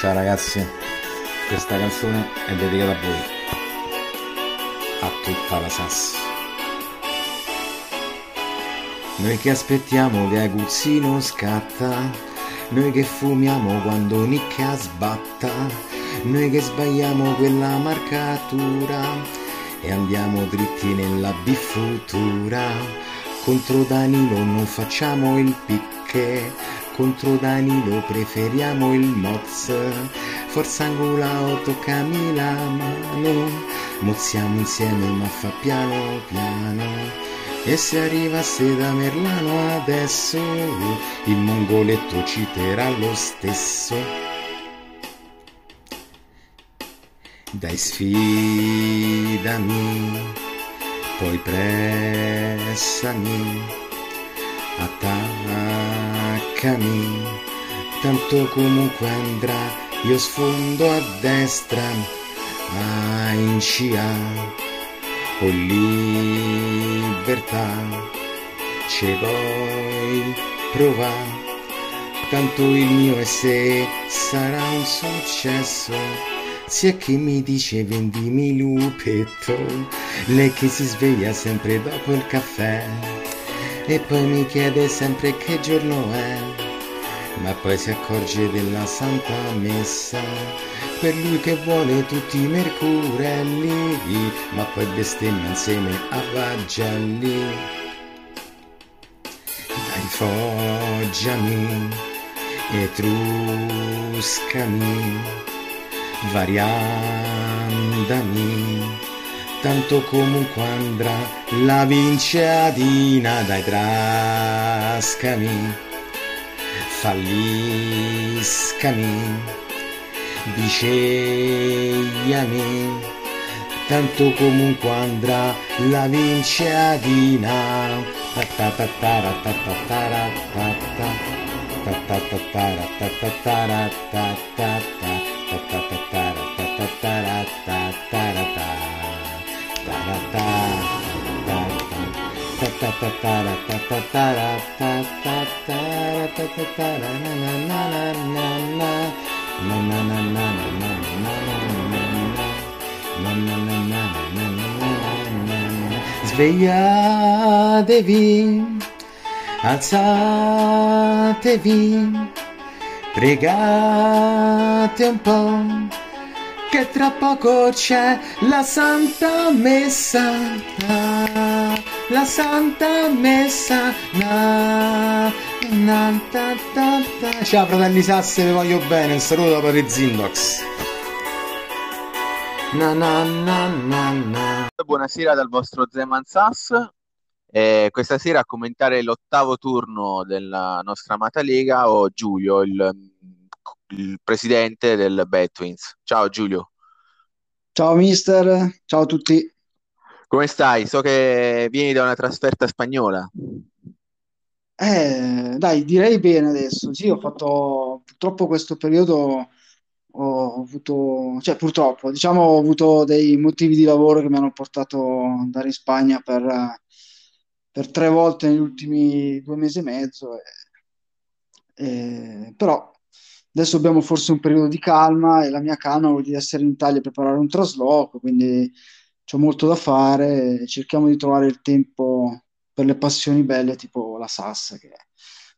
Ciao ragazzi, questa canzone è dedicata a voi, a tutta la Sass. Noi che aspettiamo che Aguzzino scatta, noi che fumiamo quando Nicca sbatta, noi che sbagliamo quella marcatura e andiamo dritti nella bifutura. Contro Danilo non facciamo il picche, contro Danilo preferiamo il Moz. Forza angolao, toccami la mano, mozziamo insieme ma fa piano piano. E se arrivasse da Merlano adesso, il mongoletto citerà lo stesso. Dai sfidami, poi pressami, attaccami, tanto comunque andrà, io sfondo a destra, a in scia o libertà. Ce vuoi provare? Tanto il mio e se sarà un successo. Sia che mi dice vendimi lupetto lei che si sveglia sempre dopo il caffè e poi mi chiede sempre che giorno è ma poi si accorge della santa messa per lui che vuole tutti i mercurelli, ma poi bestemmia insieme a Vagelli. Dai foggiami, etruscami, variandami, tanto comunque andrà la vinciatina, dai trascami, falliscami dicegliami tanto comunque andrà la Sveja devi, alzate vi, pregate un po' che tra poco c'è la Santa Messa, la Santa Messa, na, na, ta, ta, ta. Ciao fratelli Sasse, vi voglio bene, un saluto da Padre Zindox. Na, na, na, na, na. Buonasera dal vostro Zeman Sass. Eh, questa sera a commentare l'ottavo turno della nostra amata Lega ho Giulio, il, il presidente del Betwins. Ciao Giulio. Ciao mister, ciao a tutti. Come stai? So che vieni da una trasferta spagnola. Eh, dai, direi bene adesso. Sì, ho fatto purtroppo questo periodo ho avuto, cioè purtroppo, diciamo, ho avuto dei motivi di lavoro che mi hanno portato ad andare in Spagna per, per tre volte negli ultimi due mesi e mezzo. E, e, però adesso abbiamo forse un periodo di calma e la mia calma vuol dire essere in Italia e preparare un trasloco, quindi c'è molto da fare. Cerchiamo di trovare il tempo per le passioni belle, tipo la Sassa, che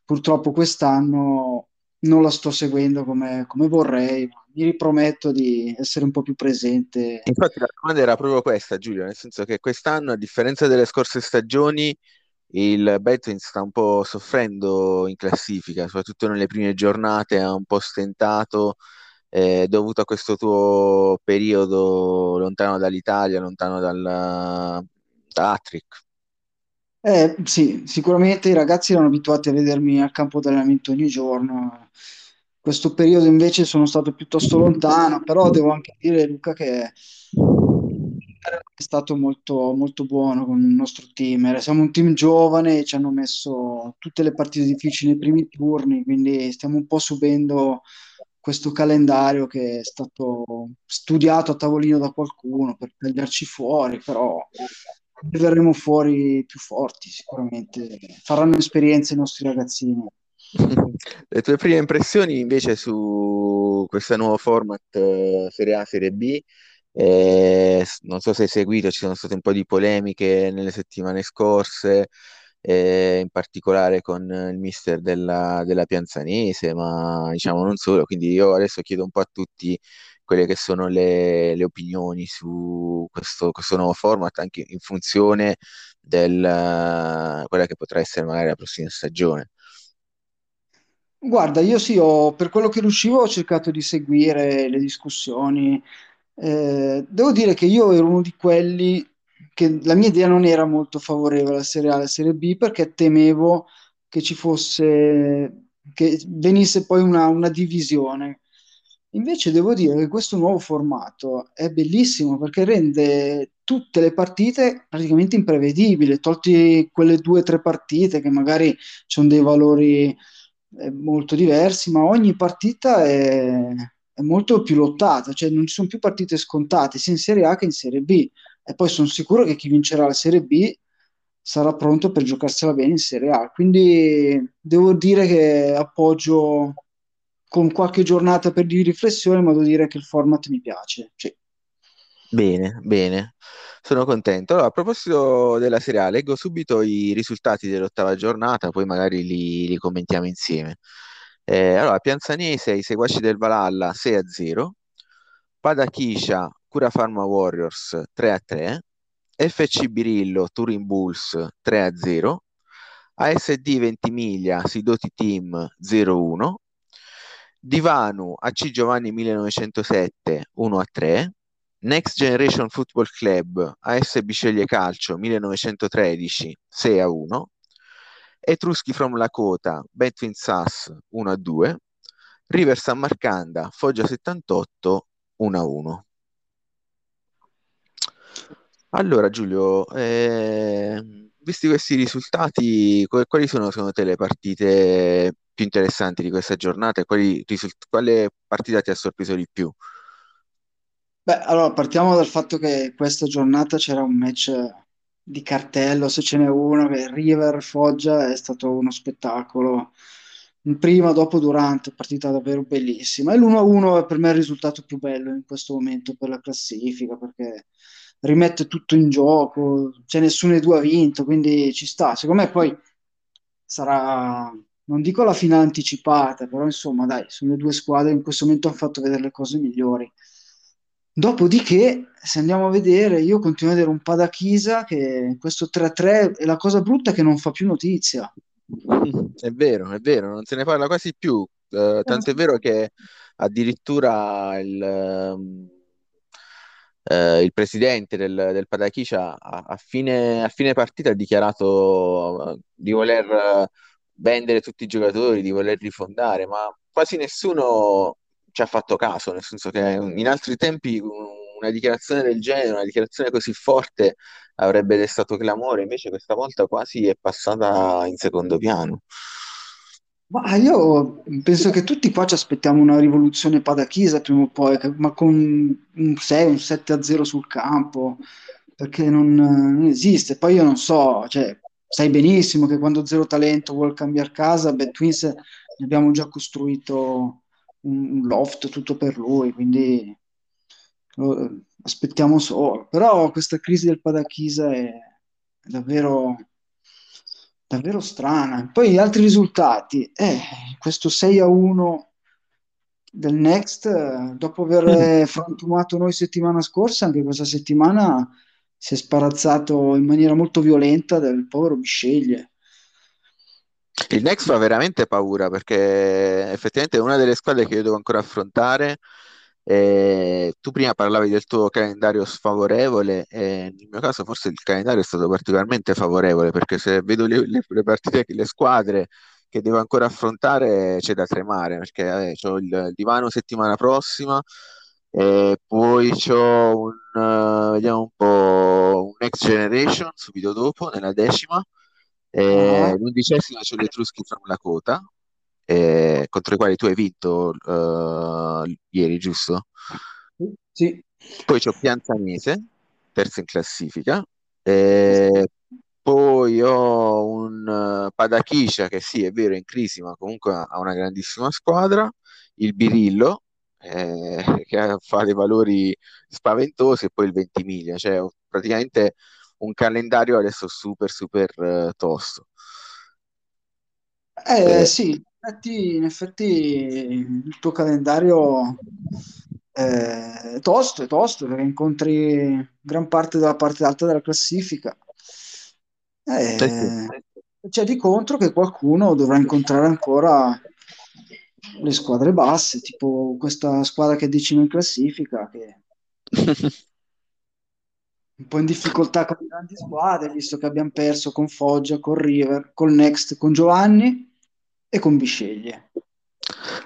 purtroppo quest'anno non la sto seguendo come, come vorrei, mi riprometto di essere un po' più presente. Infatti la domanda era proprio questa, Giulio, nel senso che quest'anno, a differenza delle scorse stagioni, il Betwin sta un po' soffrendo in classifica, soprattutto nelle prime giornate, ha un po' stentato, eh, dovuto a questo tuo periodo lontano dall'Italia, lontano dal, da Attrick. Eh, sì, sicuramente i ragazzi erano abituati a vedermi al campo d'allenamento ogni giorno. Questo periodo invece sono stato piuttosto lontano, però devo anche dire, Luca, che è stato molto, molto buono con il nostro team. Siamo un team giovane ci hanno messo tutte le partite difficili nei primi turni, quindi stiamo un po' subendo questo calendario che è stato studiato a tavolino da qualcuno per tagliarci fuori, però verremo fuori più forti sicuramente. Faranno esperienza i nostri ragazzini. Le tue prime impressioni invece su questo nuovo format eh, Serie A, Serie B? Eh, non so se hai seguito, ci sono state un po' di polemiche nelle settimane scorse, eh, in particolare con il mister della, della Pianzanese, ma diciamo non solo. Quindi io adesso chiedo un po' a tutti quelle che sono le, le opinioni su questo, questo nuovo format, anche in funzione del, quella che potrà essere magari la prossima stagione. Guarda, io sì, ho- per quello che riuscivo ho cercato di seguire le discussioni. Eh, devo dire che io ero uno di quelli che la mia idea non era molto favorevole alla Serie A e alla Serie B perché temevo che ci fosse, che venisse poi una, una divisione. Invece devo dire che questo nuovo formato è bellissimo perché rende tutte le partite praticamente imprevedibili, tolti quelle due o tre partite che magari sono dei valori eh, molto diversi, ma ogni partita è, è molto più lottata, cioè non ci sono più partite scontate sia in Serie A che in Serie B. E poi sono sicuro che chi vincerà la Serie B sarà pronto per giocarsela bene in Serie A. Quindi devo dire che appoggio con qualche giornata per di riflessione, ma devo dire che il format mi piace. Sì. Bene, bene, sono contento. Allora, a proposito della Serie A, leggo subito i risultati dell'ottava giornata, poi magari li, li commentiamo insieme. Eh, allora, Pianzanese, i seguaci del Valhalla 6-0, Padachiscia, Cura Pharma Warriors 3-3, FC Birillo, Turin Bulls 3-0, ASD Ventimiglia, Sidoti Team 0-1, Divanu, AC Giovanni 1907 1-3, Next Generation Football Club, AS Bisceglie Calcio 1913 6-1, Etruschi from Lakota, Betwin Sass 1-2, River San Marcanda, Foggia 78 1-1. Allora Giulio, eh, visti questi risultati, qu- quali sono secondo te le partite più interessanti di questa giornata e quali risult- quale partita ti ha sorpreso di più? Beh, allora partiamo dal fatto che questa giornata c'era un match di cartello, se ce n'è uno, che River Foggia è stato uno spettacolo. Prima, dopo, durante, partita davvero bellissima. E l'1-1 è per me il risultato più bello in questo momento per la classifica, perché rimette tutto in gioco, c'è nessuno dei due ha vinto, quindi ci sta. Secondo me poi sarà, non dico la finale anticipata, però insomma dai, sono le due squadre che in questo momento hanno fatto vedere le cose migliori. Dopodiché, se andiamo a vedere, io continuo a vedere un Padachisa che questo 3-3 è la cosa brutta è che non fa più notizia. È vero, è vero, non se ne parla quasi più, eh, tanto è vero che addirittura il, ehm, eh, il presidente del, del Padachicia a, a fine, a fine partita ha dichiarato eh, di voler eh, vendere tutti i giocatori, di voler rifondare, ma quasi nessuno ci ha fatto caso, nel senso che in altri tempi un- una dichiarazione del genere, una dichiarazione così forte avrebbe destato clamore, invece questa volta quasi è passata in secondo piano. Ma io penso che tutti qua ci aspettiamo una rivoluzione Padachisa prima o poi, ma con un 6, un 7-0 sul campo, perché non, non esiste. Poi io non so, cioè, sai benissimo che quando Zero Talento vuole cambiare casa, beh, Twins ne abbiamo già costruito un, loft tutto per lui, quindi lo- aspettiamo solo. Però questa crisi del Padachisa è, è davvero, davvero strana. Poi gli altri risultati, eh, questo 6 a 1 del Next, dopo aver frantumato noi settimana scorsa, anche questa settimana si è sparazzato in maniera molto violenta del povero Bisceglie. Il Next fa veramente paura perché effettivamente è una delle squadre che io devo ancora affrontare. Eh, tu prima parlavi del tuo calendario sfavorevole e nel mio caso forse il calendario è stato particolarmente favorevole perché se vedo le, le- le partite, le squadre che devo ancora affrontare c'è da tremare perché ho il, divano settimana prossima e poi c'ho un, eh, vediamo un po', un Next Generation subito dopo nella decima Ah, e l'undicesima c'è l'Etruschi from Lakota, eh, contro i quali tu hai vinto eh, ieri, giusto? sì. Poi c'ho Pianzanese, terza in classifica, e Poi ho un uh, Padachicia che sì, è vero, è in crisi, ma comunque ha una grandissima squadra. Il Birillo, eh, che fa dei valori spaventosi, e poi il Ventimiglia, cioè praticamente un calendario adesso super, super uh, tosto. Eh sì, in effetti, in effetti il tuo calendario è tosto, è tosto, perché incontri gran parte della parte alta della classifica. Eh sì. Eh, c'è di contro che qualcuno dovrà incontrare ancora le squadre basse, tipo questa squadra che è decima in classifica, che un po' in difficoltà con le grandi squadre, visto che abbiamo perso con Foggia, con River, col Next, con Giovanni e con Bisceglie.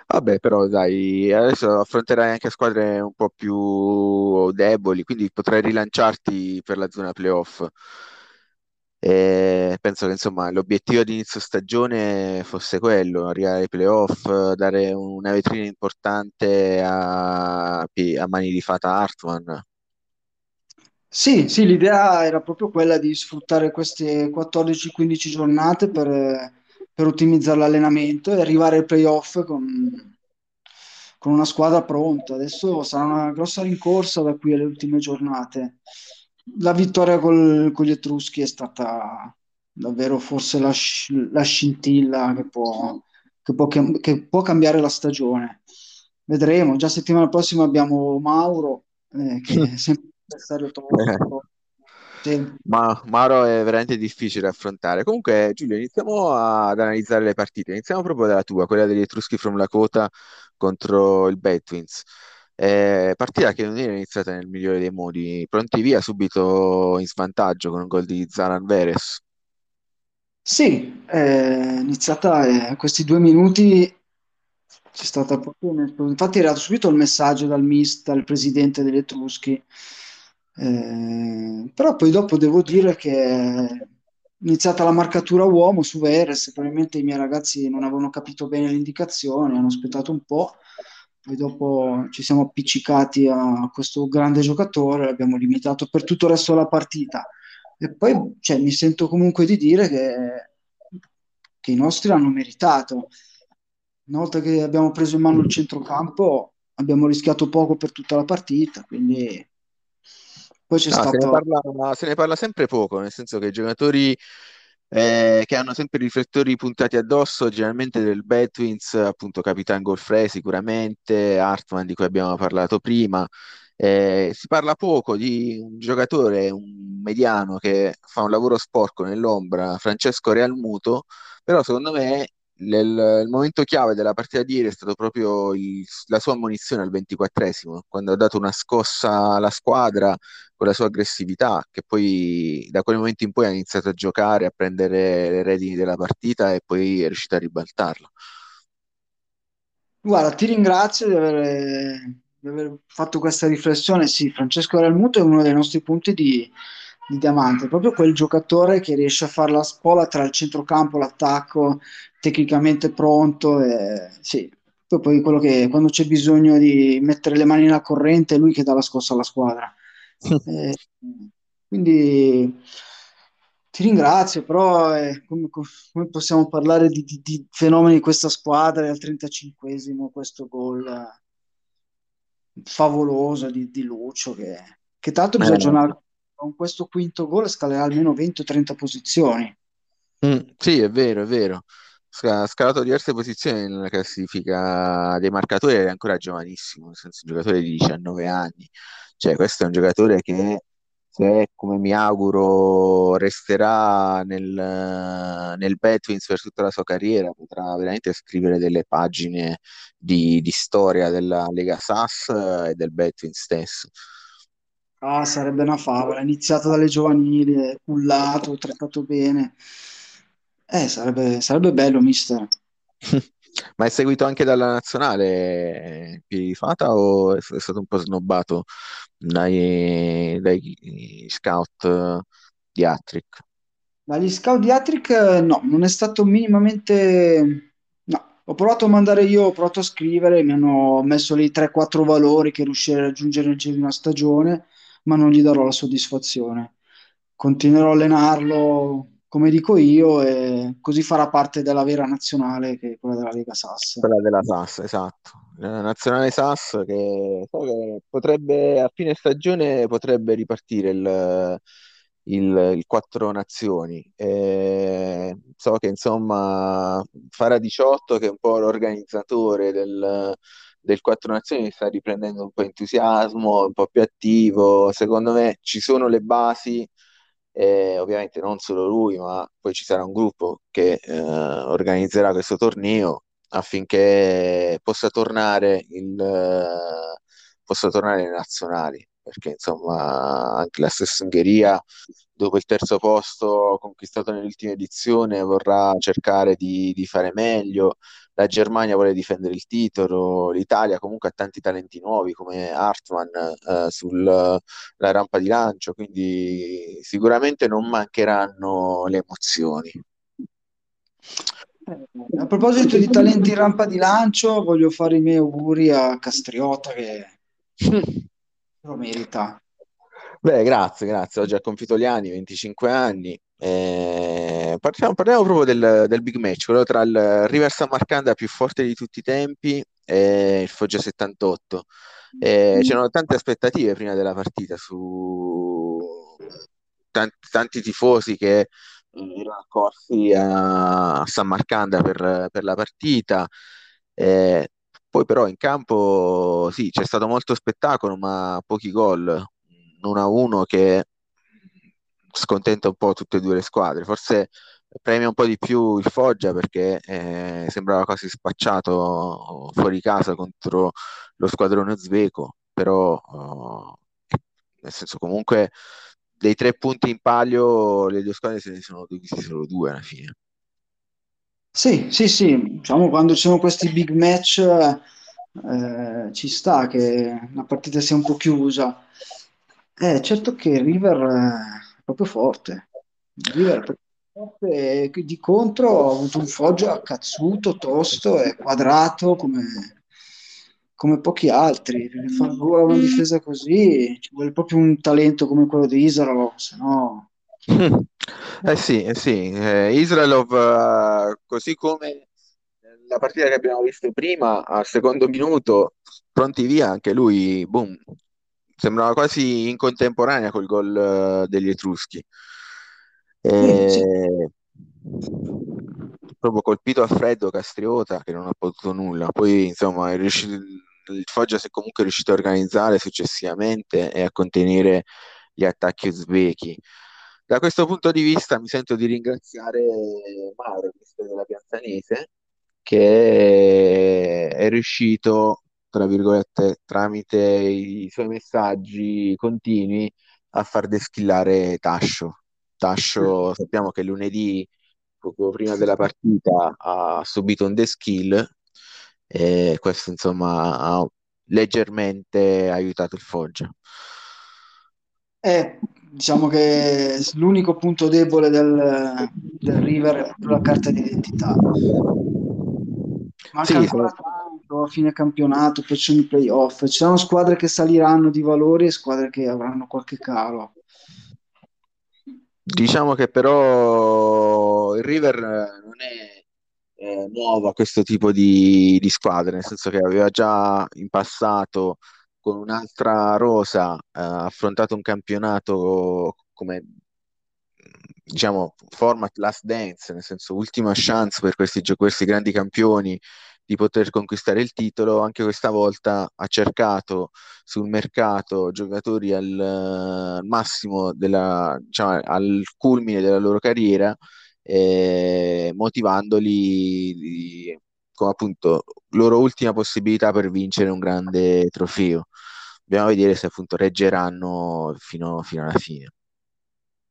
Vabbè, però dai, adesso affronterai anche squadre un po' più deboli, quindi potrai rilanciarti per la zona playoff. E penso che insomma l'obiettivo di inizio stagione fosse quello, arrivare ai playoff, dare una vetrina importante a, a mani di Fata Hartman. Sì, sì, l'idea era proprio quella di sfruttare queste 14-15 giornate per, per ottimizzare l'allenamento e arrivare ai playoff con, con una squadra pronta. Adesso sarà una grossa rincorsa da qui alle ultime giornate. La vittoria col- con gli Etruschi è stata davvero forse la, la scintilla che può, che può che può cambiare la stagione. Vedremo, già settimana prossima abbiamo Mauro, eh, che è sempre avversario tosto. Ma Maro è veramente difficile da affrontare. Comunque, Giulio, iniziamo ad analizzare le partite. Iniziamo proprio dalla tua, quella degli Etruschi from Lakota contro il Bad Twins. Eh, partita che non era iniziata nel migliore dei modi. Pronti via subito in svantaggio con un gol di Zaran Veres. Sì, è iniziata eh, questi due minuti c'è stata proprio infatti era subito il messaggio dal mister, dal presidente degli Etruschi. Eh, però poi dopo devo dire che è iniziata la marcatura uomo su Veres, probabilmente i miei ragazzi non avevano capito bene le indicazioni, hanno aspettato un po', poi dopo ci siamo appiccicati a questo grande giocatore, l'abbiamo limitato per tutto il resto della partita. E poi cioè, mi sento comunque di dire che, che i nostri hanno meritato. Una volta che abbiamo preso in mano il centrocampo, abbiamo rischiato poco per tutta la partita, quindi poi c'è No, se ne stato... parla, se ne parla sempre poco, nel senso che i giocatori eh, che hanno sempre i riflettori puntati addosso, generalmente del Bad Twins, appunto Capitan Golfre sicuramente, Hartman di cui abbiamo parlato prima, eh, si parla poco di un giocatore, un mediano che fa un lavoro sporco nell'ombra, Francesco Realmuto, però secondo me nel- il momento chiave della partita di ieri è stato proprio il- la sua ammonizione al 24esimo, quando ha dato una scossa alla squadra con la sua aggressività, che poi da quel momento in poi ha iniziato a giocare, a prendere le redini della partita e poi è riuscito a ribaltarla. Guarda, ti ringrazio di aver, di aver fatto questa riflessione. Sì, Francesco Realmuto è uno dei nostri punti di, di diamante, proprio quel giocatore che riesce a fare la spola tra il centrocampo, l'attacco, tecnicamente pronto. E, sì, poi, poi quello che quando c'è bisogno di mettere le mani nella corrente è lui che dà la scossa alla squadra. Eh, quindi ti ringrazio, però eh, come, come possiamo parlare di, di- di fenomeni di questa squadra e al 35esimo questo gol eh, favoloso di, di Lucio che, che tanto bisogna Eh, aggiornare con questo quinto gol scalerà almeno 20 o 30 posizioni. mm, sì, è vero, è vero. Ha scalato diverse posizioni nella classifica dei marcatori, è ancora giovanissimo, nel senso un giocatore di 19 anni. Cioè, questo è un giocatore che, se come mi auguro, resterà nel, nel Batwins per tutta la sua carriera, potrà veramente scrivere delle pagine di, di storia della Lega SAS e del Batwins stesso. Ah, sarebbe una favola, iniziato dalle giovanili, è cullato, trattato bene. Eh, sarebbe, sarebbe bello, mister. Ma è seguito anche dalla nazionale Piedi di Fata o è è stato un po' snobbato dai, dai scout eh, di Attrick? Dagli scout di Attrick, eh, no, non è stato minimamente... No, ho provato a mandare io, ho provato a scrivere, mi hanno messo lì 3-4 valori che riuscirei a raggiungere nel giro di una stagione, ma non gli darò la soddisfazione. continuerò a allenarlo come dico io e così farà parte della vera nazionale che è quella della Lega Sass. Quella della SAS, esatto. La nazionale SAS che, so che potrebbe a fine stagione potrebbe ripartire il, il, il quattro nazioni. E so che insomma Fara 18, che è un po' l'organizzatore del, del quattro nazioni, sta riprendendo un po' entusiasmo, un po' più attivo. Secondo me ci sono le basi e ovviamente non solo lui, ma poi ci sarà un gruppo che eh, organizzerà questo torneo affinché possa tornare, il, eh, possa tornare le nazionali, perché insomma anche la stessa Ungheria, dopo il terzo posto conquistato nell'ultima edizione, vorrà cercare di, di fare meglio la Germania vuole difendere il titolo, l'Italia comunque ha tanti talenti nuovi come Hartmann eh, sulla rampa di lancio, quindi sicuramente non mancheranno le emozioni. A proposito di talenti in rampa di lancio, voglio fare i miei auguri a Castriota che lo merita. Beh, grazie, grazie. Oggi ha compiuto gli anni, 25 anni, eh, parliamo, parliamo, proprio del, del, big match, quello tra il River San Marcanda più forte di tutti i tempi e il Foggia 78. Eh, c'erano tante aspettative prima della partita su tanti, tanti tifosi che eh, erano accorsi a, a San Marcanda per, per la partita. Eh, poi però in campo sì, c'è stato molto spettacolo, ma pochi gol. 1-1 che scontenta un po' tutte e due le squadre. Forse premia un po' di più il Foggia perché eh, sembrava quasi spacciato fuori casa contro lo squadrone uzbeko, però eh, nel senso comunque dei tre punti in palio le due squadre se ne sono divisi solo due alla fine. Sì, sì, sì, diciamo quando ci sono questi big match eh, ci sta che la partita sia un po' chiusa. Eh, certo che River eh, proprio forte. River proprio forte e di contro ha avuto un Foggia cazzuto, tosto e quadrato come, come pochi altri. Per fare una difesa così ci vuole proprio un talento come quello di Israel, se no... Eh sì, eh sì. Eh, Israelov, uh, così come la partita che abbiamo visto prima, al secondo minuto, pronti via, anche lui, boom, sembrava quasi in contemporanea col gol uh, degli Etruschi. E... Sì, Proprio colpito a freddo Castriota che non ha potuto nulla. Poi, insomma, è riuscito, il Foggia si è comunque riuscito a organizzare successivamente e a contenere gli attacchi uzbeki. Da questo punto di vista mi sento di ringraziare Mauro, il mister della Pianzanese, che è riuscito tra virgolette, tramite i suoi messaggi continui a far deschillare Tascio. Tascio sappiamo che lunedì, poco prima della partita, ha subito un deskill e questo insomma ha leggermente aiutato il Foggia. Eh, diciamo che l'unico punto debole del, del River è la carta d'identità. Manca sì, ancora sono a fine campionato, poi ci sono i playoff. Ci saranno squadre che saliranno di valori e squadre che avranno qualche calo. Diciamo che però il River non è eh, nuovo a questo tipo di, di squadre, nel senso che aveva già in passato con un'altra rosa eh, affrontato un campionato come diciamo format last dance, nel senso ultima chance per questi, questi grandi campioni di poter conquistare il titolo, anche questa volta ha cercato sul mercato giocatori al, al massimo della, diciamo, al culmine della loro carriera, eh, motivandoli di, come appunto loro ultima possibilità per vincere un grande trofeo. Dobbiamo vedere se appunto reggeranno fino, fino alla fine.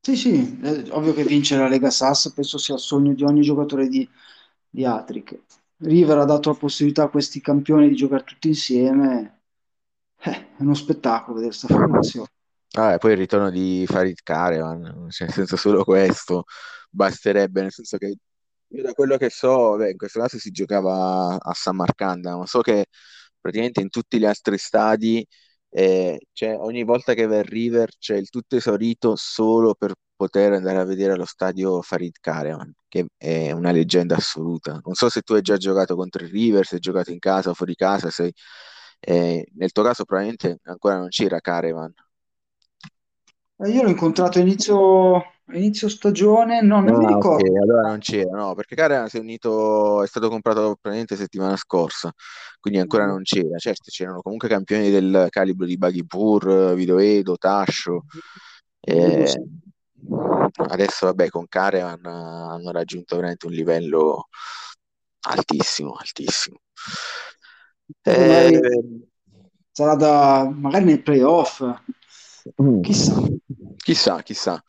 Sì, sì, ovvio che vincere la Lega Sass penso sia il sogno di ogni giocatore di, di Atric. River ha dato la possibilità a questi campioni di giocare tutti insieme. Eh, è uno spettacolo vedere questa formazione. Ah, poi il ritorno di Farid Karevan, cioè, nel senso solo questo basterebbe, nel senso che io da quello che so, beh, in questo caso si giocava a San Marcanda, ma so che praticamente in tutti gli altri stadi eh, cioè, ogni volta che va il River c'è il tutto esaurito solo per poter andare a vedere allo stadio Farid Karaman, che è una leggenda assoluta. Non so se tu hai già giocato contro il River, se hai giocato in casa o fuori casa, se, eh, nel tuo caso probabilmente ancora non c'era Karaman. Eh, Io l'ho incontrato inizio, inizio stagione, no, non mi Ah, ok, ricordo. allora non c'era, no, perché Karaman si è unito, è stato comprato probabilmente settimana scorsa, quindi ancora non c'era. Certo, c'erano comunque campioni del calibro di Baghipur, Vidoedo, Tascio. Eh. Adesso, vabbè, con Karaman eh, hanno raggiunto veramente un livello altissimo, altissimo. Eh, sarà da, magari nei playoff, mm, chissà. chissà, chissà.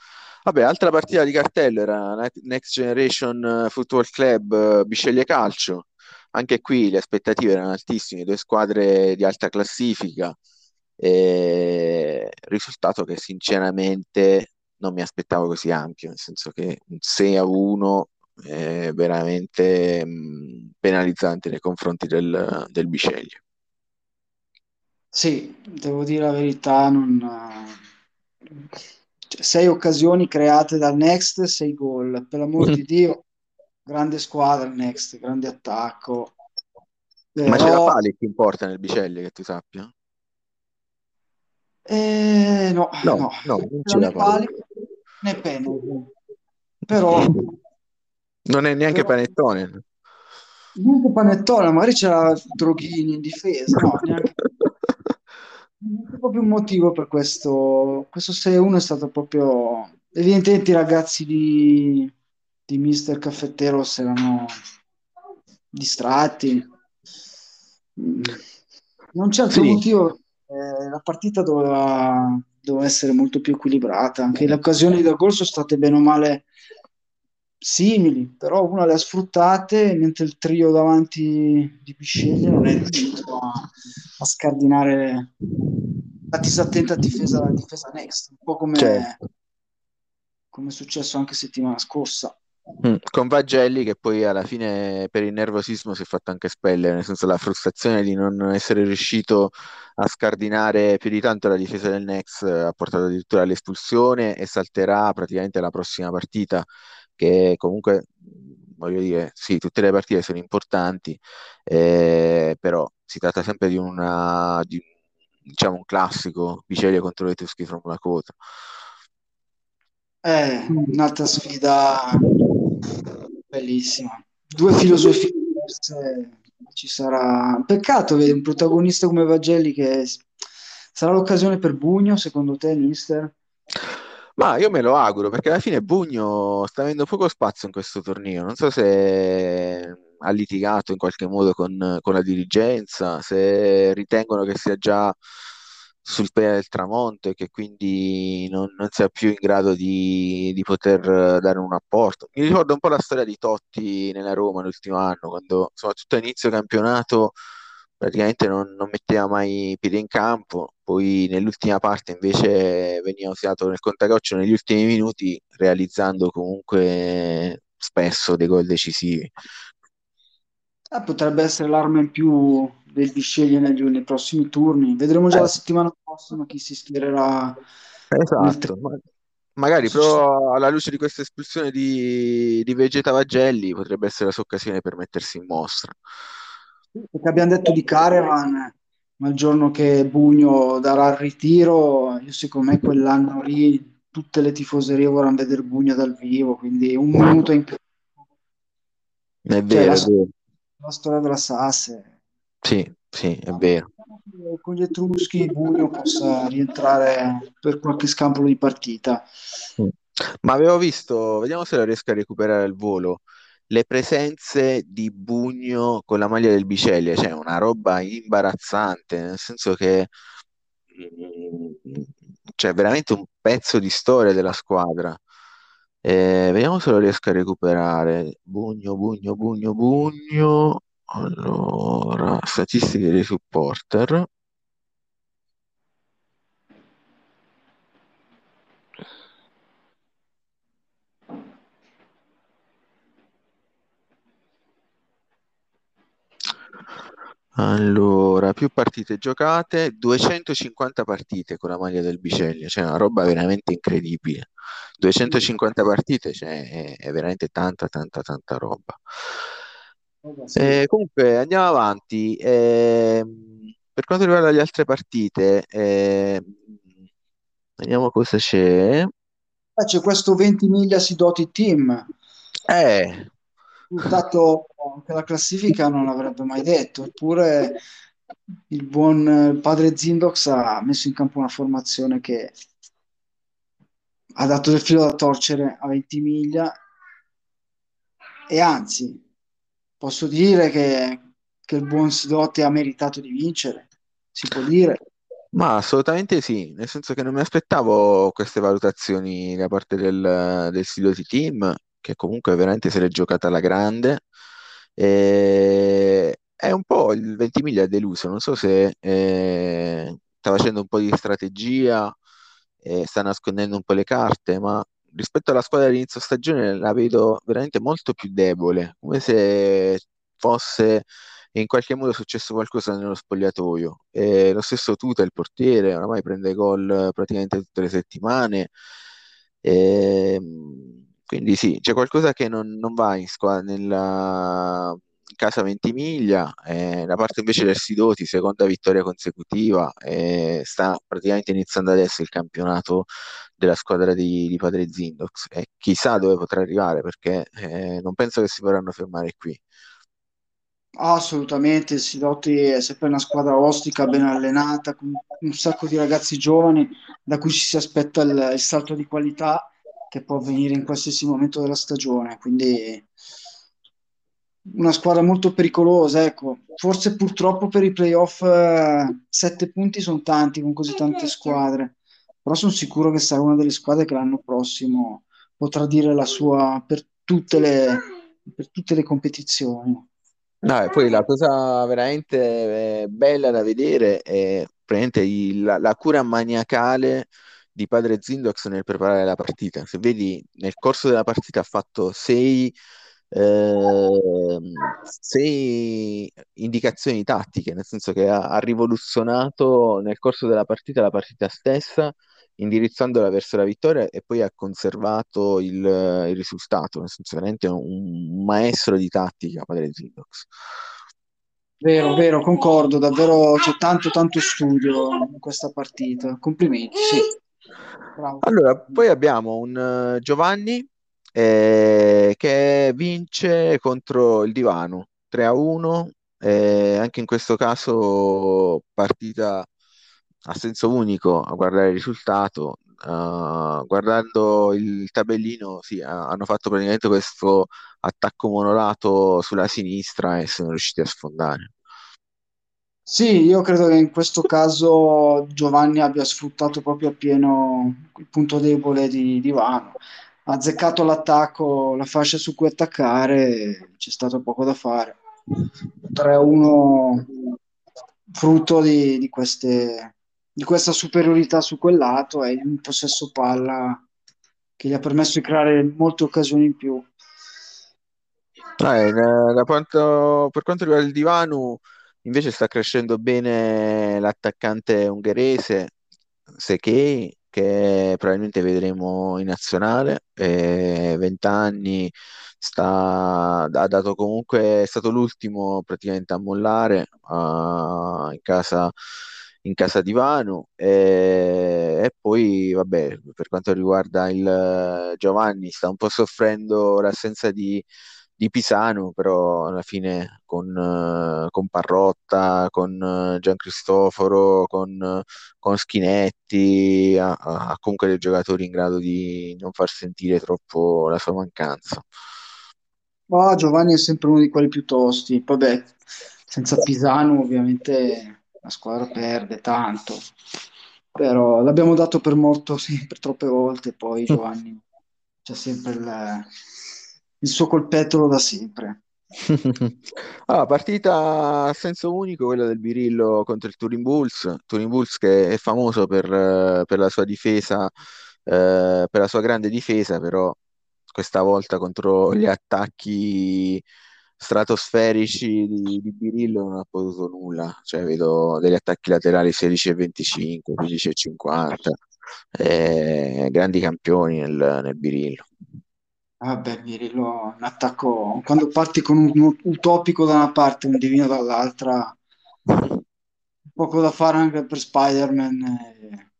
Vabbè, altra partita di cartello era Ne- Next Generation eh, Football Club eh, Bisceglie Calcio. Anche qui le aspettative erano altissime, due squadre di alta classifica. E risultato che sinceramente non mi aspettavo così ampio, nel senso che un 6 a 1 è veramente mh, penalizzante nei confronti del, del Bisceglie. Sì, devo dire la verità, non, cioè, sei occasioni create dal Next, sei gol. Per l'amor di Dio, grande squadra il Next, grande attacco. Ma c'era Però, Pali che importa nel Bisceglie, che tu sappia? Eh, no, No, no, no, non né pali Pali. né penalty. Però, Non è neanche però Panettone. neanche Panettone, magari c'era Droghini in difesa, no, neanche, neanche proprio un motivo per questo. Questo 6-1 è stato proprio... Evidentemente i ragazzi di, di Mister Caffettero si erano distratti. Mm. Non c'è altro Sì, motivo. Eh, la partita doveva, doveva essere molto più equilibrata. Anche le occasioni da gol sono state bene o male simili, però una le ha sfruttate, mentre il trio davanti di Bisceglie non è riuscito a, a scardinare la disattenta difesa, la difesa next, un po' come, certo. come è successo anche settimana scorsa. Mm, Con Vagelli che poi alla fine per il nervosismo si è fatto anche espellere, nel senso la frustrazione di non essere riuscito a scardinare più di tanto la difesa del Nex eh, ha portato addirittura all'espulsione e salterà praticamente la prossima partita, che comunque voglio dire, sì, tutte le partite sono importanti, eh, però si tratta sempre di una, di, diciamo, un classico, Vicelia contro le Tuschi from Lakota. È un'altra sfida bellissima. Due filosofie diverse ci sarà. Peccato vedere un protagonista come Vagelli che sarà l'occasione per Bugno, secondo te, mister? Ma io me lo auguro perché alla fine Bugno sta avendo poco spazio in questo torneo. Non so se ha litigato in qualche modo con, con la dirigenza, se ritengono che sia già sul piede del tramonto e che quindi non, non sia più in grado di, di poter dare un apporto. Mi ricorda un po' la storia di Totti nella Roma l'ultimo anno, quando soprattutto a inizio campionato praticamente non, non metteva mai piede in campo, poi nell'ultima parte invece veniva usato nel contagoccio negli ultimi minuti, realizzando comunque spesso dei gol decisivi. Eh, potrebbe essere l'arma in più del Bisceglie negli, nei prossimi turni. Vedremo già la Eh, settimana prossima chi si schiererà esatto, ma- magari però alla luce di questa espulsione di, di Vegeta Vagelli potrebbe essere la sua occasione per mettersi in mostra. Perché abbiamo detto di Caravan, ma il giorno che Bugno darà il ritiro, io secondo me quell'anno lì tutte le tifoserie vorranno vedere Bugno dal vivo, quindi un minuto in più. È Cioè, vero, la, è vero. la storia della Sasse. Sì, sì, è vero. Con gli Etruschi Bugno possa rientrare per qualche scampolo di partita. Mm. Ma avevo visto, vediamo se la riesco a recuperare al volo, le presenze di Bugno con la maglia del Biceglie, cioè una roba imbarazzante, nel senso che mm, c'è veramente un pezzo di storia della squadra. Eh, vediamo se lo riesco a recuperare. Bugno, Bugno, Bugno, Bugno. Allora, statistiche dei supporter. Allora, più partite giocate, 250 partite con la maglia del Biceglie, cioè una roba veramente incredibile. 250 partite, cioè è, è veramente tanta, tanta, tanta roba. Eh, comunque andiamo avanti. Ehm, per quanto riguarda le altre partite, ehm, vediamo cosa c'è. Eh, c'è questo 20 miglia Sidoti Team, Eh, risultato che la classifica non l'avrebbe mai detto, eppure il buon eh, padre Zindox ha messo in campo una formazione che ha dato del filo da torcere a 20 miglia e anzi, posso dire che, che il buon Sidoti ha meritato di vincere, si può dire. ma assolutamente sì, nel senso che non mi aspettavo queste valutazioni da parte del, del Sidoti Team, che comunque veramente se l'è giocata alla grande. E è un po' il Ventimiglia è deluso, non so se eh, sta facendo un po' di strategia, eh, sta nascondendo un po' le carte, ma rispetto alla squadra di inizio stagione la vedo veramente molto più debole, come se fosse in qualche modo successo qualcosa nello spogliatoio. E lo stesso Tuta, il portiere, oramai prende gol praticamente tutte le settimane. Ehm, quindi sì, c'è qualcosa che non, non va in squadra nella casa Ventimiglia, eh, da parte invece del Sidoti, seconda vittoria consecutiva, eh, sta praticamente iniziando adesso il campionato della squadra di, di Padre Zindox e chissà dove potrà arrivare perché eh, non penso che si vorranno fermare qui. Assolutamente, il Sidoti è sempre una squadra ostica, ben allenata, con un sacco di ragazzi giovani da cui ci si aspetta il, il salto di qualità che può avvenire in qualsiasi momento della stagione. Quindi una squadra molto pericolosa, ecco. Forse purtroppo per i playoff eh, sette punti sono tanti con così tante squadre, però sono sicuro che sarà una delle squadre che l'anno prossimo potrà dire la sua per tutte le, per tutte le competizioni. No, e poi la cosa veramente eh, bella da vedere è praticamente il- la, la cura maniacale di padre Zindox nel preparare la partita. Se vedi, nel corso della partita ha fatto sei, ehm, sei indicazioni tattiche, nel senso che ha, ha rivoluzionato nel corso della partita la partita stessa, indirizzandola verso la vittoria e poi ha conservato il, il risultato, nel senso veramente un, un maestro di tattica, padre Zindox. Vero, vero, concordo, davvero c'è tanto, tanto studio in questa partita. Complimenti, sì, bravo. Allora, poi abbiamo un eh, Giovanni eh, che vince contro il Divano 3 a 1. eh, anche in questo caso partita a senso unico a guardare il risultato. eh, guardando il tabellino, sì, ha- hanno fatto praticamente questo attacco monolato sulla sinistra e sono riusciti a sfondare. Sì, io credo che in questo caso Giovanni abbia sfruttato proprio appieno il punto debole di, di Vano. Ha azzeccato l'attacco, la fascia su cui attaccare, c'è stato poco da fare. 3-1 frutto di, di queste, di questa superiorità su quel lato e un possesso palla che gli ha permesso di creare molte occasioni in più. Eh, da quanto- per quanto riguarda il Divano, invece sta crescendo bene l'attaccante ungherese Sekei, che probabilmente vedremo in nazionale, eh, 20 anni, sta, ha dato comunque, è stato l'ultimo praticamente a mollare ah, in casa, in casa di Vanu e, e poi vabbè, per quanto riguarda il Giovanni, sta un po' soffrendo l'assenza di di Pisano, però alla fine con, eh, con Parrotta, con eh, Gian Cristoforo, con, eh, con Schinetti, ha, ha comunque dei giocatori in grado di non far sentire troppo la sua mancanza. Ah, Giovanni è sempre uno di quelli più tosti. Vabbè, senza Pisano ovviamente la squadra perde tanto, però l'abbiamo dato per morto per troppe volte. Poi Giovanni c'è sempre il, il suo colpettolo da sempre. Allora, partita a senso unico, quella del Birillo contro il Turin Bulls. Turin Bulls che è famoso per, eh, per la sua difesa, eh, per la sua grande difesa, però questa volta contro gli attacchi stratosferici di, di Birillo non ha potuto nulla, cioè vedo degli attacchi laterali 16 e 25, 15 e 50, eh, grandi campioni nel, nel Birillo. Vabbè, Birillo, un attacco, quando parti con un utopico da una parte e un divino dall'altra, poco da fare anche per Spider-Man. eh.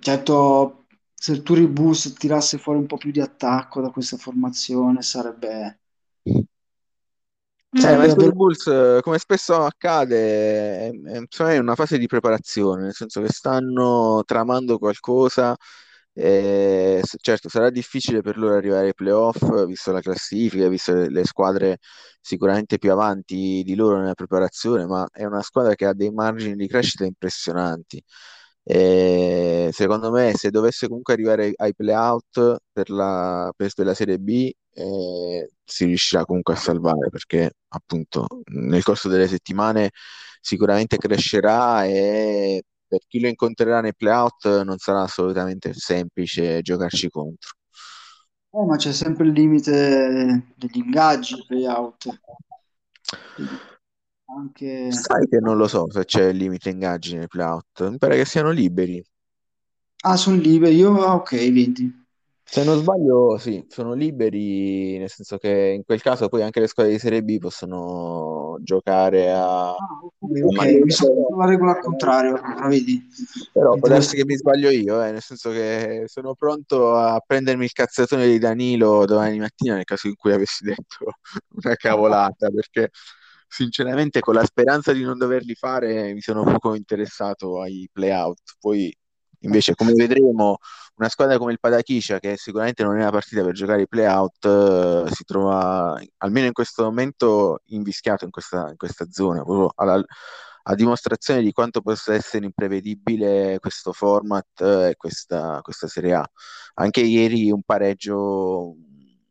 Certo, se il Turibus tirasse fuori un po' più di attacco da questa formazione sarebbe, Eh, ma sarebbe i davvero... Bulls, eh, come spesso accade, è, è, è una fase di preparazione, nel senso che stanno tramando qualcosa. E s- certo, sarà difficile per loro arrivare ai playoff, visto la classifica, visto le, le squadre sicuramente più avanti di loro nella preparazione, ma è una squadra che ha dei margini di crescita impressionanti. E secondo me, se dovesse comunque arrivare ai playout per la, per la Serie B, eh, si riuscirà comunque a salvare perché appunto nel corso delle settimane sicuramente crescerà e per chi lo incontrerà nei playout non sarà assolutamente semplice giocarci contro. Eh, ma c'è sempre il limite degli ingaggi. Quindi anche... Sai che non lo so se c'è il limite ingaggi nei playout, mi pare che siano liberi. Ah, sono liberi, io... ah, ok, vedi. Se non sbaglio, sì, sono liberi, nel senso che in quel caso poi anche le squadre di Serie B possono giocare a, Ah, ok, ok, mi sa la regola al contrario, allora, vedi. Però può darsi che mi sbaglio io, eh, nel senso che sono pronto a prendermi il cazzettone di Danilo domani mattina nel caso in cui avessi detto una cavolata, perché sinceramente con la speranza di non doverli fare mi sono poco interessato ai play-out. Poi invece, come vedremo, una squadra come il Padachiscia, che sicuramente non è una partita per giocare i play-out, eh, si trova almeno in questo momento invischiato in questa, in questa zona, proprio alla- a dimostrazione di quanto possa essere imprevedibile questo format eh, e questa, questa Serie A. Anche ieri un pareggio,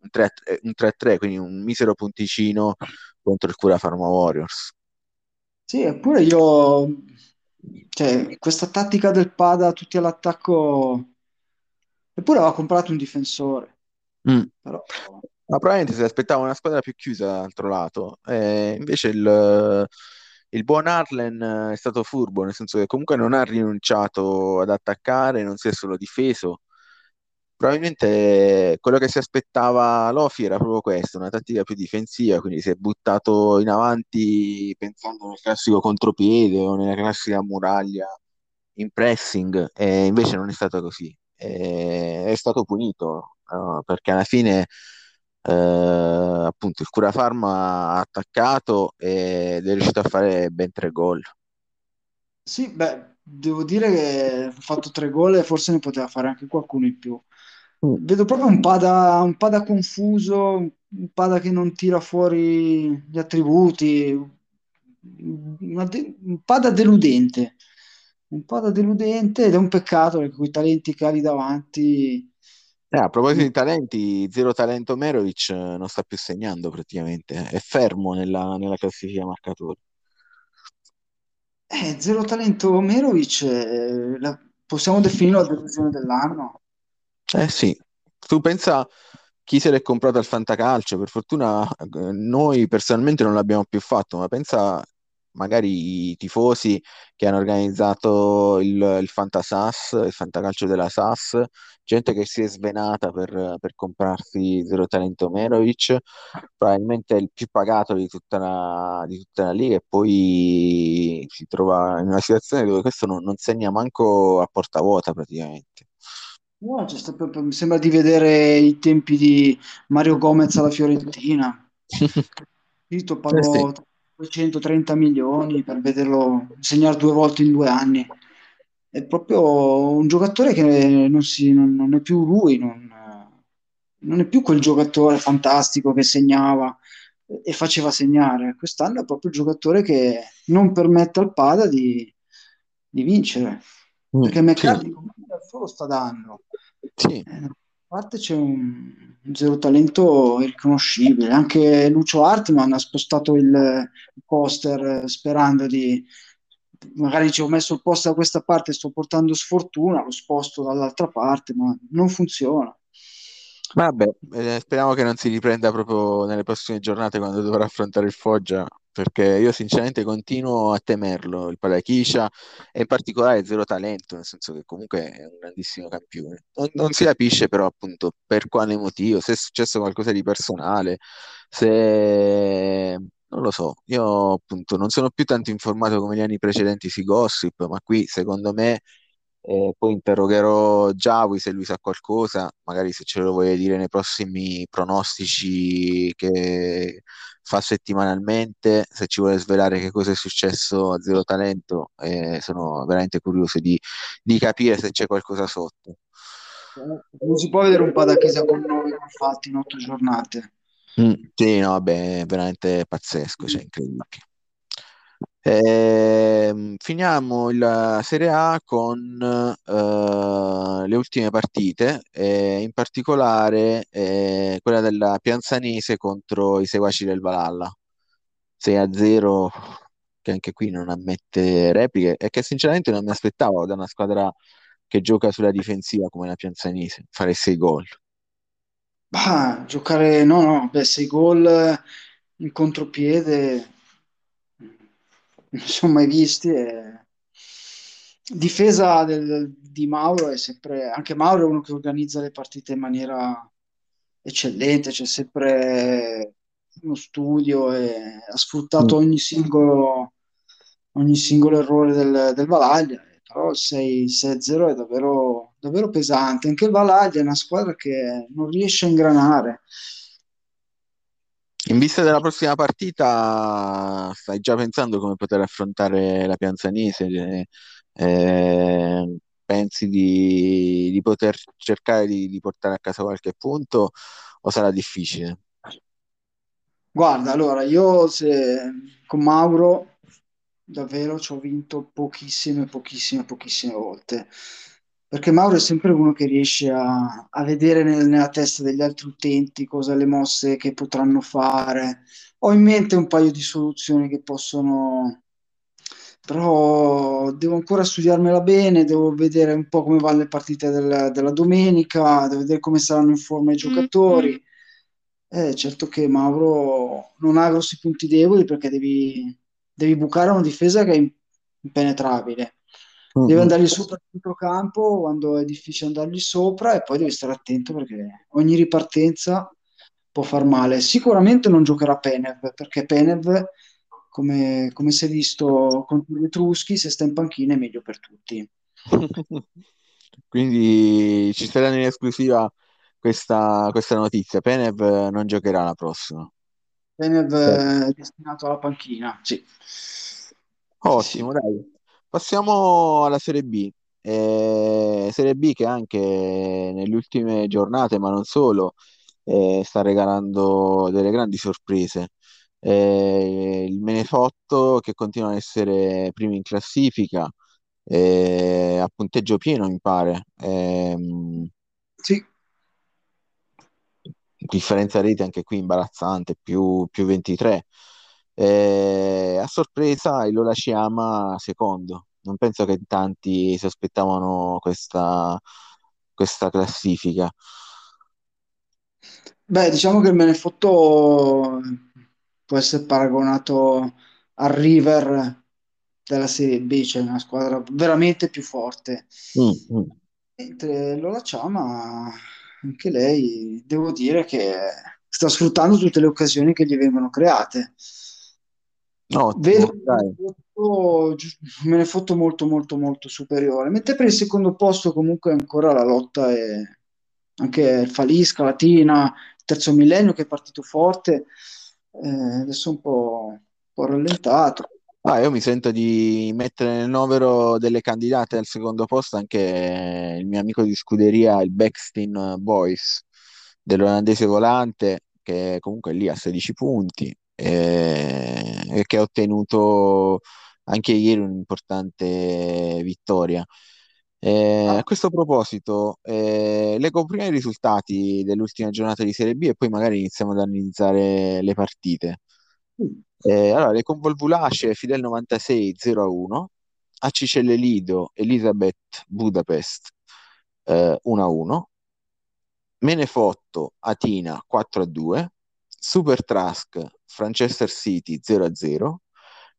un 3 un 3-3, quindi un misero punticino contro il Cura Pharma Warriors. Sì, eppure io, cioè, questa tattica del Pada tutti all'attacco, eppure aveva comprato un difensore, Mm. però Ma probabilmente si aspettava una squadra più chiusa dall'altro lato. Eh, invece il, il buon Harlan eh, è stato furbo, nel senso che comunque non ha rinunciato ad attaccare, non si è solo difeso. Probabilmente quello che si aspettava Lofi era proprio questo, una tattica più difensiva, quindi si è buttato in avanti pensando nel classico contropiede o nella classica muraglia in pressing, e invece non è stato così. E è stato punito, eh, perché alla fine eh, appunto il Curafarma ha attaccato ed è riuscito a fare ben tre gol. sì, beh, devo dire che ha fatto tre gol e forse ne poteva fare anche qualcuno in più. Vedo proprio un Pada, un Pada confuso, un Pada che non tira fuori gli attributi, de- un Pada deludente, un Pada deludente ed è un peccato perché con i talenti che ha lì davanti Eh, a proposito di talenti, zero talento Merovic eh, non sta più segnando praticamente, è fermo nella, nella classifica marcatori. eh, zero talento Merovic, eh, la- possiamo definirlo la delusione dell'anno. Eh sì, tu pensa chi se l'è comprato al Fantacalcio, per fortuna eh, noi personalmente non l'abbiamo più fatto, ma pensa magari i tifosi che hanno organizzato il, il Fantasas, il Fantacalcio della SAS, gente che si è svenata per, per comprarsi Zero Talento Merovic, probabilmente il più pagato di tutta la, di tutta la Liga e poi si trova in una situazione dove questo non, non segna manco a porta vuota praticamente. No, c'è sta- proprio- mi sembra di vedere i tempi di Mario Gomez alla Fiorentina. Tito sì. pagò 230 milioni per vederlo segnare due volte in due anni. È proprio un giocatore che non, si- non- non è più lui, non, non è più quel giocatore fantastico che segnava e faceva segnare. Quest'anno è proprio il giocatore che non permette al Pada di, di vincere, Mm, perché sì, McCarthy comunque da solo sta dando. Sì. Eh, da parte c'è un, zero talento irriconoscibile. Anche Lucio Hartmann ha spostato il, poster eh, sperando di magari ci ho messo il poster da questa parte, sto portando sfortuna, lo sposto dall'altra parte, ma non funziona. Vabbè, eh, speriamo che non si riprenda proprio nelle prossime giornate quando dovrà affrontare il Foggia, perché io sinceramente continuo a temerlo, il Palachiscia e in particolare Zero Talento, nel senso che comunque è un grandissimo campione. Non, non si capisce però appunto per quale motivo, se è successo qualcosa di personale, se... non lo so, io appunto non sono più tanto informato come gli anni precedenti sui gossip, ma qui secondo me eh, poi interrogherò Giavi se lui sa qualcosa, magari se ce lo vuole dire nei prossimi pronostici che fa settimanalmente, se ci vuole svelare che cosa è successo a Zero Talento, eh, sono veramente curioso di, di capire se c'è qualcosa sotto. Non si può vedere un po' da Chiesa con noi fatti in otto giornate. Mm, sì, no, vabbè, è veramente pazzesco, cioè incredibile. Eh, finiamo la Serie A con eh, le ultime partite, eh, in particolare eh, quella della Pianzanese contro i seguaci del Valhalla. 6-0, che anche qui non ammette repliche e che sinceramente non mi aspettavo da una squadra che gioca sulla difensiva come la Pianzanese, fare 6 gol. Bah, giocare, no, no, beh, sei gol in contropiede non sono mai visti. E... Difesa del, di Mauro è sempre, anche Mauro è uno che organizza le partite in maniera eccellente, c'è sempre uno studio e ha sfruttato Mm. ogni singolo, ogni singolo errore del, del Valaglia, però il 6-0 è davvero, davvero pesante. Anche il Valaglia è una squadra che non riesce a ingranare. In vista della prossima partita, stai già pensando come poter affrontare la Pianzanese? Eh, pensi di, di poter cercare di, di portare a casa qualche punto o sarà difficile? Guarda, allora io se, con Mauro davvero ci ho vinto pochissime, pochissime, pochissime volte. Perché Mauro è sempre uno che riesce a, a vedere nel- nella testa degli altri utenti cosa le mosse che potranno fare. Ho in mente un paio di soluzioni che possono, però devo ancora studiarmela bene, devo vedere un po' come vanno le partite del- della domenica, devo vedere come saranno in forma i giocatori. Eh, certo che Mauro non ha grossi punti deboli perché devi, devi bucare una difesa che è impenetrabile. Devi mm. andargli sopra a centrocampo quando è difficile andargli sopra e poi devi stare attento perché ogni ripartenza può far male. Sicuramente non giocherà Penev perché Penev, come, come si è visto contro gli Etruschi, se sta in panchina è meglio per tutti. Quindi ci sarà in esclusiva questa, questa notizia. Penev non giocherà la prossima. Penev Beh, è destinato alla panchina, sì. Sì, sì. Ottimo, dai. Passiamo alla Serie B. Eh, Serie B che anche nelle ultime giornate, ma non solo, eh, sta regalando delle grandi sorprese. Eh, il Menefotto che continua a essere primo in classifica, eh, a punteggio pieno, mi pare. Ehm, Sì. differenza rete anche qui imbarazzante, più, più 23. Eh, a sorpresa il Lola Ciama secondo. Non penso che tanti si aspettavano questa, questa classifica. Beh, diciamo che il Menefotto può essere paragonato al River della Serie B, cioè una squadra veramente più forte. Mm, mm. Mentre Lola Ciama, anche lei, devo dire che sta sfruttando tutte le occasioni che gli vengono create. Vedo Ottimo, un dai. Gi- un Menefotto molto molto molto superiore, mentre per il secondo posto comunque ancora la lotta è anche il Falisca, Latina, terzo millennio che è partito forte, eh, adesso un po', un po' rallentato. Ah, io mi sento di mettere nel novero delle candidate al secondo posto anche il mio amico di scuderia, il Beckstein Boys dell'olandese volante, che comunque è lì a 16 punti e, e che ha ottenuto anche ieri un'importante vittoria. Eh, a Ah, questo proposito, eh, leggo prima i risultati dell'ultima giornata di Serie B e poi magari iniziamo ad analizzare le partite. sì. Eh, allora, le convolvulacee Fidel 96 0-1, a Cicelle Lido Elisabeth Budapest eh, 1-1, Menefotto Atina 4 a 2, Super Trask Manchester City 0 a 0,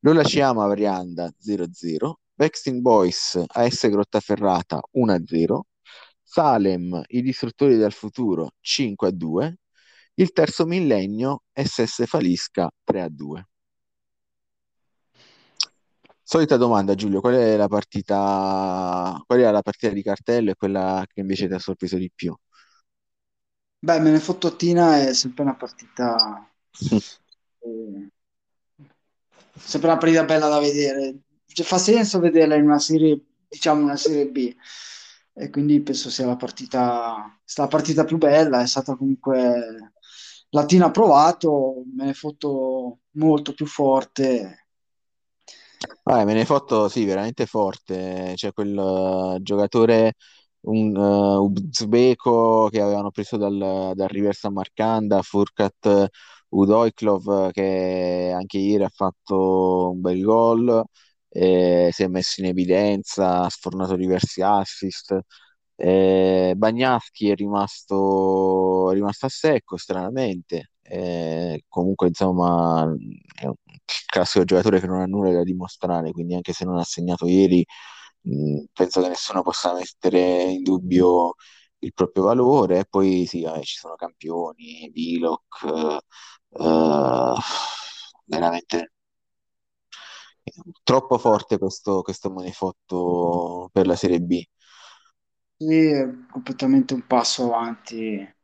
Lola Ciama Varianda 0 a 0, Vexing Boys AS Grottaferrata 1 a 0, Salem I Distruttori del Futuro 5 a 2, il terzo millennio SS Falisca 3 a 2. Solita domanda, Giulio, qual è la partita, qual era la partita di cartello e quella che invece ti ha sorpreso di più? Beh, me ne fottotina è sempre una partita eh, sempre una partita bella da vedere. Cioè, fa senso vederla in una serie, diciamo una serie B. E quindi penso sia la partita, sia la partita più bella, è stata comunque Latina ha provato, me ne fotto molto più forte. Ah, me ne fotto, sì, veramente forte. C'è quel uh, giocatore, un uh, uzbeko che avevano preso dal, dal River San Marcanda, Furkat Udojklov, che anche ieri ha fatto un bel gol, eh, si è messo in evidenza, ha sfornato diversi assist. Eh, Bagnaschi è rimasto, è rimasto a secco, stranamente. Eh, comunque, insomma, è un classico giocatore che non ha nulla da dimostrare, quindi anche se non ha segnato ieri, mh, penso che nessuno possa mettere in dubbio il proprio valore. E poi sì, vabbè, ci sono campioni, Vilok, eh, veramente troppo forte questo, questo Monefotto per la Serie B. Sì, è completamente un passo avanti.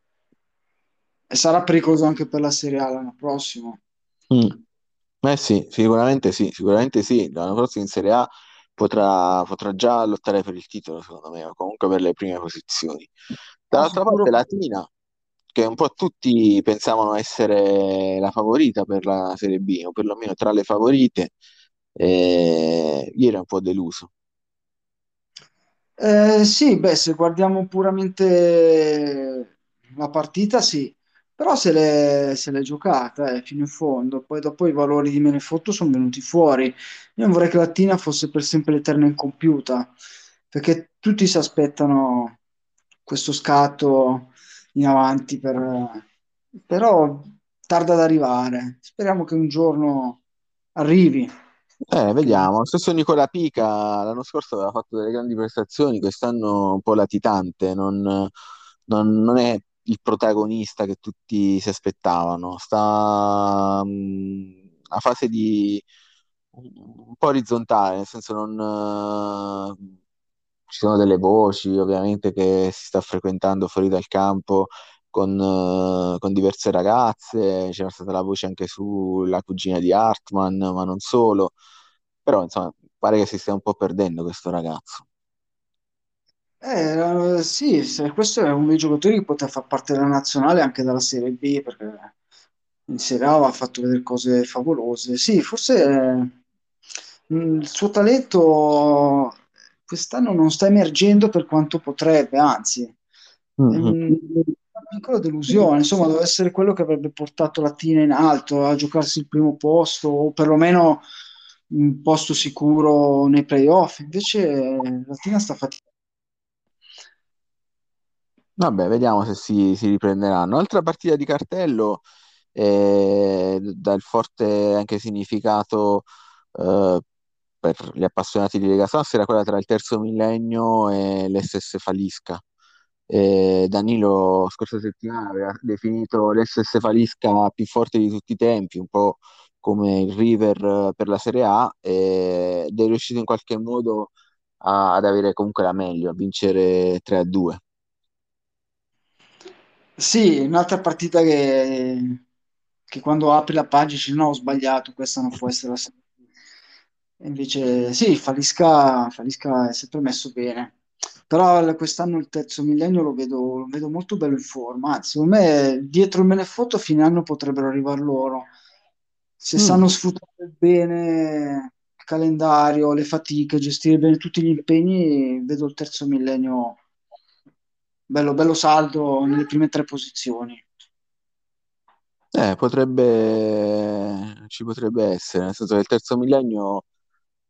E sarà pericoloso anche per la Serie A l'anno prossimo. Mm. Eh sì, sicuramente sì, sicuramente sì. L'anno prossimo in Serie A potrà, potrà già lottare per il titolo, secondo me, o comunque per le prime posizioni. Dall'altra sicuro. parte Latina, che un po' tutti pensavano essere la favorita per la Serie B, o perlomeno tra le favorite, eh, ieri è un po' deluso. Eh, sì, beh, se guardiamo puramente la partita, sì, però se l'è, giocata eh, fino in fondo, poi dopo i valori di Menefotto sono venuti fuori. Io non vorrei che la Tina fosse per sempre l'eterna incompiuta, perché tutti si aspettano questo scatto in avanti, per- però tarda ad arrivare. Speriamo che un giorno arrivi. Eh, vediamo. Lo stesso Nicola Pica l'anno scorso aveva fatto delle grandi prestazioni, quest'anno un po' latitante, non, non- non è il protagonista che tutti si aspettavano. Sta mh, a fase di un po' orizzontale, nel senso non eh, ci sono delle voci ovviamente che si sta frequentando fuori dal campo con, eh, con diverse ragazze, c'era stata la voce anche sulla cugina di Hartman, ma non solo. Però, insomma, pare che si stia un po' perdendo questo ragazzo. Eh, sì, se- questo è uno dei giocatori che poteva far parte della nazionale anche dalla Serie B, perché in Serie A aveva fatto vedere cose favolose. Sì, forse eh, mh, il suo talento quest'anno non sta emergendo per quanto potrebbe, anzi, è Mm, un- una piccola delusione. Insomma, deve essere quello che avrebbe portato la Tina in alto a giocarsi il primo posto o perlomeno un posto sicuro nei playoff. Invece la Tina sta facendo Vabbè, vediamo se si, si riprenderanno. Altra partita di cartello eh, dal forte anche significato eh, per gli appassionati di Lega Sass era quella tra il terzo millennio e l'SS Falisca. Eh, Danilo scorsa settimana aveva definito l'SS Falisca più forte di tutti i tempi, un po' come il River eh, per la Serie A, ed è riuscito in qualche modo a- ad avere comunque la meglio, a vincere 3 a 2. Sì, un'altra partita che, che quando apri la pagina dici no, ho sbagliato, questa non può essere la. E Invece sì, Falisca, Falisca è sempre messo bene. Però quest'anno il terzo millennio lo vedo, lo vedo molto bello in forma. Anzi, secondo me dietro il Menefotto fine anno potrebbero arrivare loro. Se Mm. sanno sfruttare bene il calendario, le fatiche, gestire bene tutti gli impegni, vedo il terzo millennio bello, bello saldo nelle prime tre posizioni. Eh, potrebbe, ci potrebbe essere, nel senso che il terzo millennio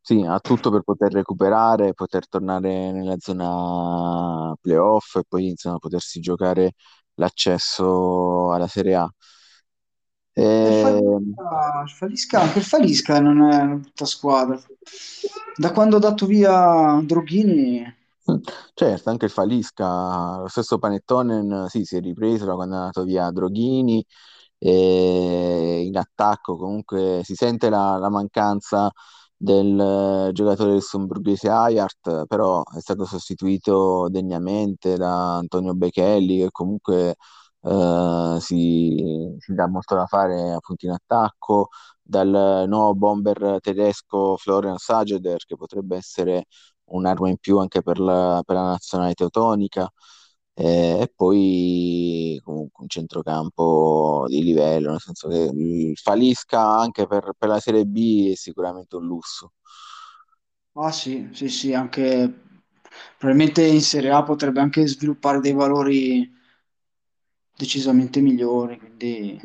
sì, ha tutto per poter recuperare, poter tornare nella zona playoff e poi insomma potersi giocare l'accesso alla Serie A. E il Ehm, Falisca, il Falisca- anche il Falisca non è una brutta squadra. Da quando ho dato via Droghini, Certo, anche il Falisca, lo stesso Panettonen, sì, si è ripreso da quando è andato via Droghini, e in attacco comunque si sente la, la mancanza del eh, giocatore del Somburghese Ajax, però è stato sostituito degnamente da Antonio Bechelli, che comunque eh, si, si dà molto da fare appunto in attacco, dal nuovo bomber tedesco Florian Sajeder, che potrebbe essere un'arma in più anche per la, per la nazionale teutonica. Eh, e poi comunque un centrocampo di livello, nel senso che il Falisca anche per, per la Serie B è sicuramente un lusso. ah sì, sì, sì, anche probabilmente in Serie A potrebbe anche sviluppare dei valori decisamente migliori, quindi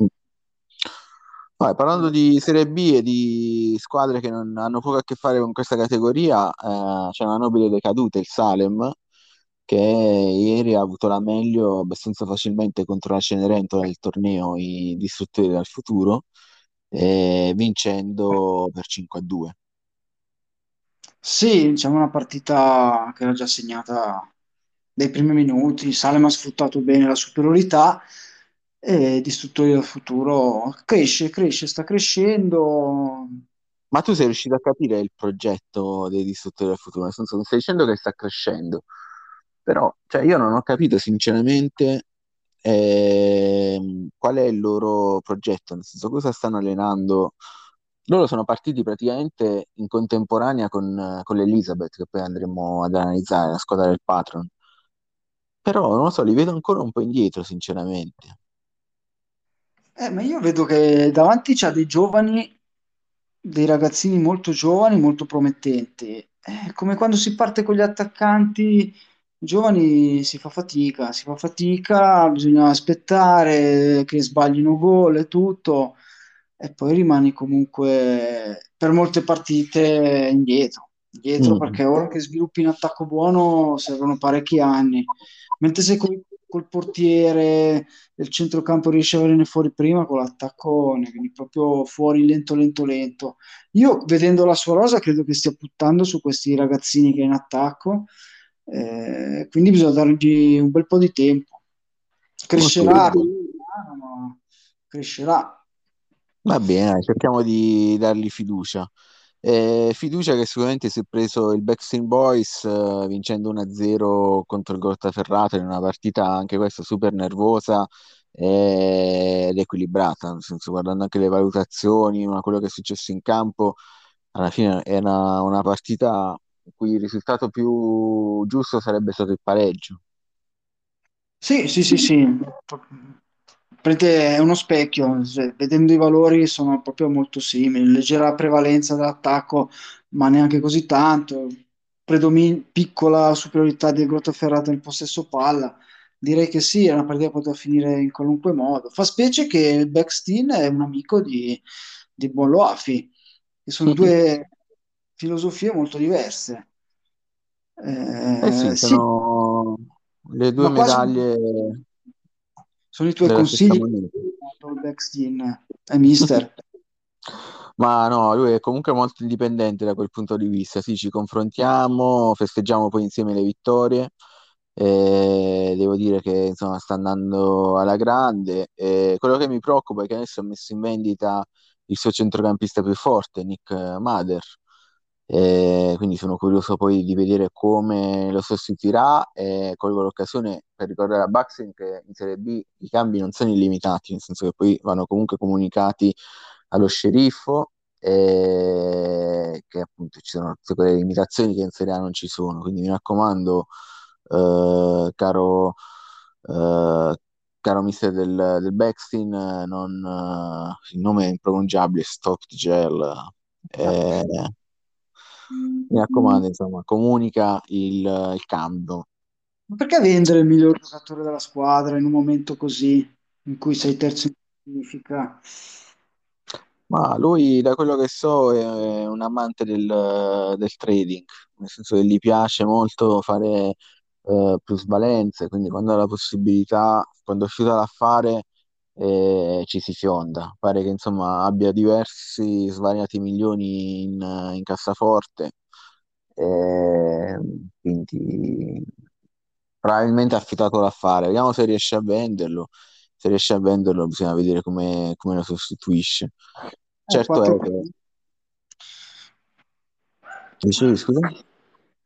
Vai, parlando di Serie B e di squadre che non hanno poco a che fare con questa categoria, eh, c'è una nobile decaduta, il Salem, che ieri ha avuto la meglio abbastanza facilmente contro la Cenerentola nel torneo I Distruttori del Futuro, eh, vincendo per 5-2. sì, diciamo una partita che era già segnata dai primi minuti, Salem ha sfruttato bene la superiorità e Distruttori del Futuro cresce, cresce, sta crescendo. Ma tu sei riuscito a capire il progetto dei Distruttori del Futuro? Nel senso, mi stai dicendo che sta crescendo, però cioè, io non ho capito sinceramente ehm, qual è il loro progetto, nel senso cosa stanno allenando. Loro sono partiti praticamente in contemporanea con, con l'Elizabeth, che poi andremo ad analizzare, la squadra del Patron. Però non lo so, li vedo ancora un po' indietro, sinceramente. Eh, ma io vedo che davanti c'ha dei giovani, dei ragazzini molto giovani, molto promettenti. È come quando si parte con gli attaccanti giovani si fa fatica, si fa fatica, bisogna aspettare che sbaglino gol e tutto, e poi rimani comunque per molte partite indietro, indietro Mm. perché ora che sviluppi in attacco buono servono parecchi anni, mentre se col, col portiere del centrocampo riesci a venire fuori prima, con l'attacco ne vieni proprio fuori lento, lento, lento. Io vedendo la sua rosa credo che stia puntando su questi ragazzini che è in attacco, eh, quindi bisogna dargli un bel po' di tempo. Crescerà, crescerà. Va bene, cerchiamo di dargli fiducia. Eh, fiducia che sicuramente si è preso il Backstreet Boys eh, vincendo 1-0 contro il Grottaferrato in una partita anche questa super nervosa eh, ed equilibrata, nel senso guardando anche le valutazioni, ma quello che è successo in campo, alla fine è una, una partita in cui il risultato più giusto sarebbe stato il pareggio. Sì, sì, sì, sì. È uno specchio, cioè, vedendo i valori sono proprio molto simili, leggera prevalenza dell'attacco, ma neanche così tanto, predomin- piccola superiorità del Grottaferrata nel possesso palla. Direi che sì, è una partita che poteva finire in qualunque modo. Fa specie che il Backstein è un amico di, di Buon Loafi, che sono due filosofie molto diverse. Eh Eh, sì, sì, sono le due ma quasi medaglie sono i tuoi consigli Backstein, eh, mister. Ma no, lui è comunque molto indipendente da quel punto di vista. Sì, ci confrontiamo, festeggiamo poi insieme le vittorie. E devo dire che insomma sta andando alla grande. E quello che mi preoccupa è che adesso ha messo in vendita il suo centrocampista più forte, Nick Mader. E quindi sono curioso poi di vedere come lo sostituirà e colgo l'occasione per ricordare a Baxen che in Serie B i cambi non sono illimitati, nel senso che poi vanno comunque comunicati allo sceriffo e che appunto ci sono tutte quelle limitazioni che in Serie A non ci sono. Quindi mi raccomando, eh, caro, eh, caro mister del, del Backstein, eh, non, eh, il nome è impronunciabile, Stop the Gel. Eh, mi raccomando, insomma, comunica il, il cambio. Ma perché vendere il miglior giocatore della squadra in un momento così, in cui sei terzo in classifica? Ma lui, da quello che so, è un amante del, del trading, nel senso che gli piace molto fare eh, plusvalenze, quindi quando ha la possibilità, quando è uscito d'affare eh, ci si fionda. Pare che insomma abbia diversi svariati milioni in, in cassaforte, eh, quindi probabilmente ha affittato l'affare. Vediamo se riesce a venderlo. Se riesce a venderlo bisogna vedere come, come lo sostituisce. Eh, Certo è che... Dicevi, scusa?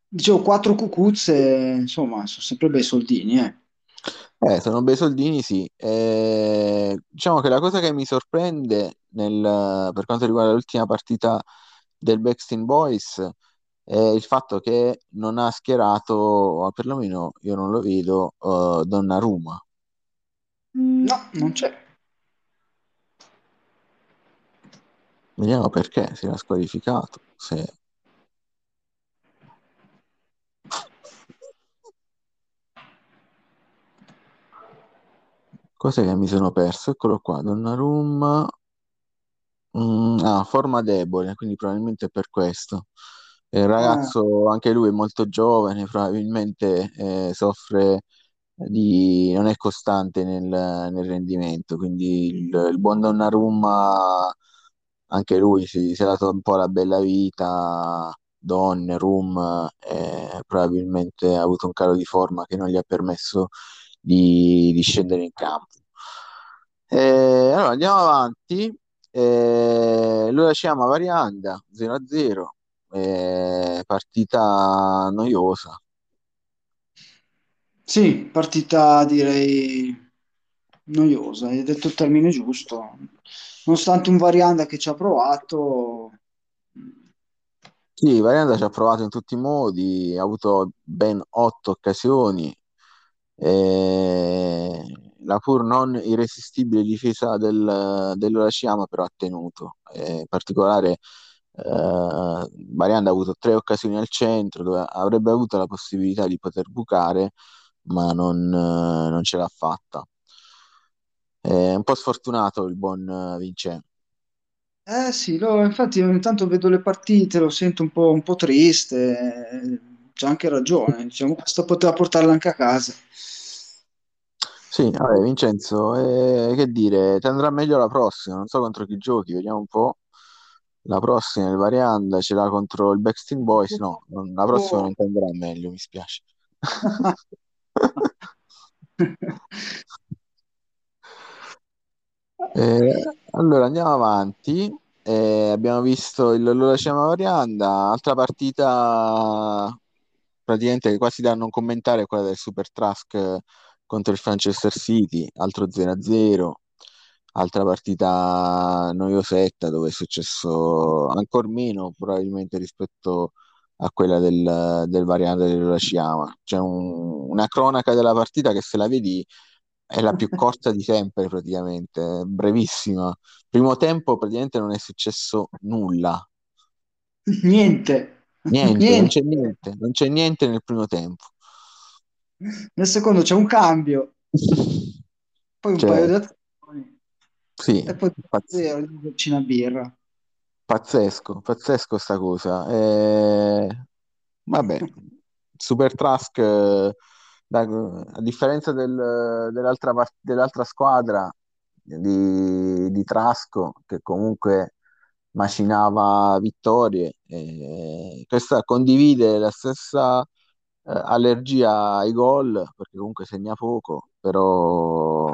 Dicevo, quattro cucuzze, insomma, sono sempre bei soldini, eh. Eh, sono bei soldini, sì. Eh, diciamo che la cosa che mi sorprende nel- per quanto riguarda l'ultima partita del Backstreet Boys è il fatto che non ha schierato, o perlomeno io non lo vedo, eh, Donnarumma. No, non c'è. Vediamo perché si era squalificato. Se... Cos'è che mi sono perso? Eccolo qua, Donnarumma. Mm, ah, forma debole, quindi probabilmente è per questo. Il Ah, ragazzo, anche lui è molto giovane, probabilmente eh, soffre di... non è costante nel, nel rendimento, quindi il, il buon Donnarumma, anche lui si, si è dato un po' la bella vita, Donnarumma, eh, probabilmente ha avuto un calo di forma che non gli ha permesso di, di scendere in campo. Eh, allora andiamo avanti. Eh, allora ci chiama Varianda 0-0, eh, partita noiosa. sì, partita direi noiosa, hai detto il termine giusto. Nonostante un Varianda che ci ha provato, Sì, Varianda ci ha provato in tutti i modi, ha avuto ben otto occasioni. Eh, la pur non irresistibile difesa del, dell'Urashiyama però ha tenuto. Eh, in particolare eh, Varianda ha avuto tre occasioni al centro dove avrebbe avuto la possibilità di poter bucare, ma non, eh, non ce l'ha fatta. È un po' sfortunato il buon eh, Vincenzo. eh sì, lo- infatti ogni tanto vedo le partite, lo sento un po', un po' triste, c'ha anche ragione, diciamo, questo poteva portarla anche a casa. Sì, vabbè, Vincenzo, eh, che dire, ti andrà meglio la prossima, non so contro chi giochi, vediamo un po'. La prossima, il Varianda, ce l'ha contro il Backstreet Boys, no, non- la prossima non ti andrà meglio, mi spiace. Eh, allora andiamo avanti. Eh, abbiamo visto il Lola Scema Varianda, altra partita praticamente quasi da non commentare è quella del Super Trask eh, contro il Manchester City, altro 0-0, altra partita noiosetta dove è successo ancora meno probabilmente rispetto a quella del, del Varianda dell'Ola Scema. C'è un- una cronaca della partita che se la vedi è la più corta di sempre praticamente, brevissima. Primo tempo praticamente non è successo nulla, Niente, niente, non niente. c'è niente, non c'è niente nel primo tempo. Nel secondo c'è un cambio, poi un paio Cioè, di azioni sì, e poi pazz- zero, una birra. pazzesco, pazzesco sta cosa. Eh, vabbè, Super Trask, eh, da- a differenza del- dell'altra dell'altra squadra di, di Trasco, che comunque macinava vittorie, eh, questa condivide la stessa eh, allergia ai gol, perché comunque segna poco, però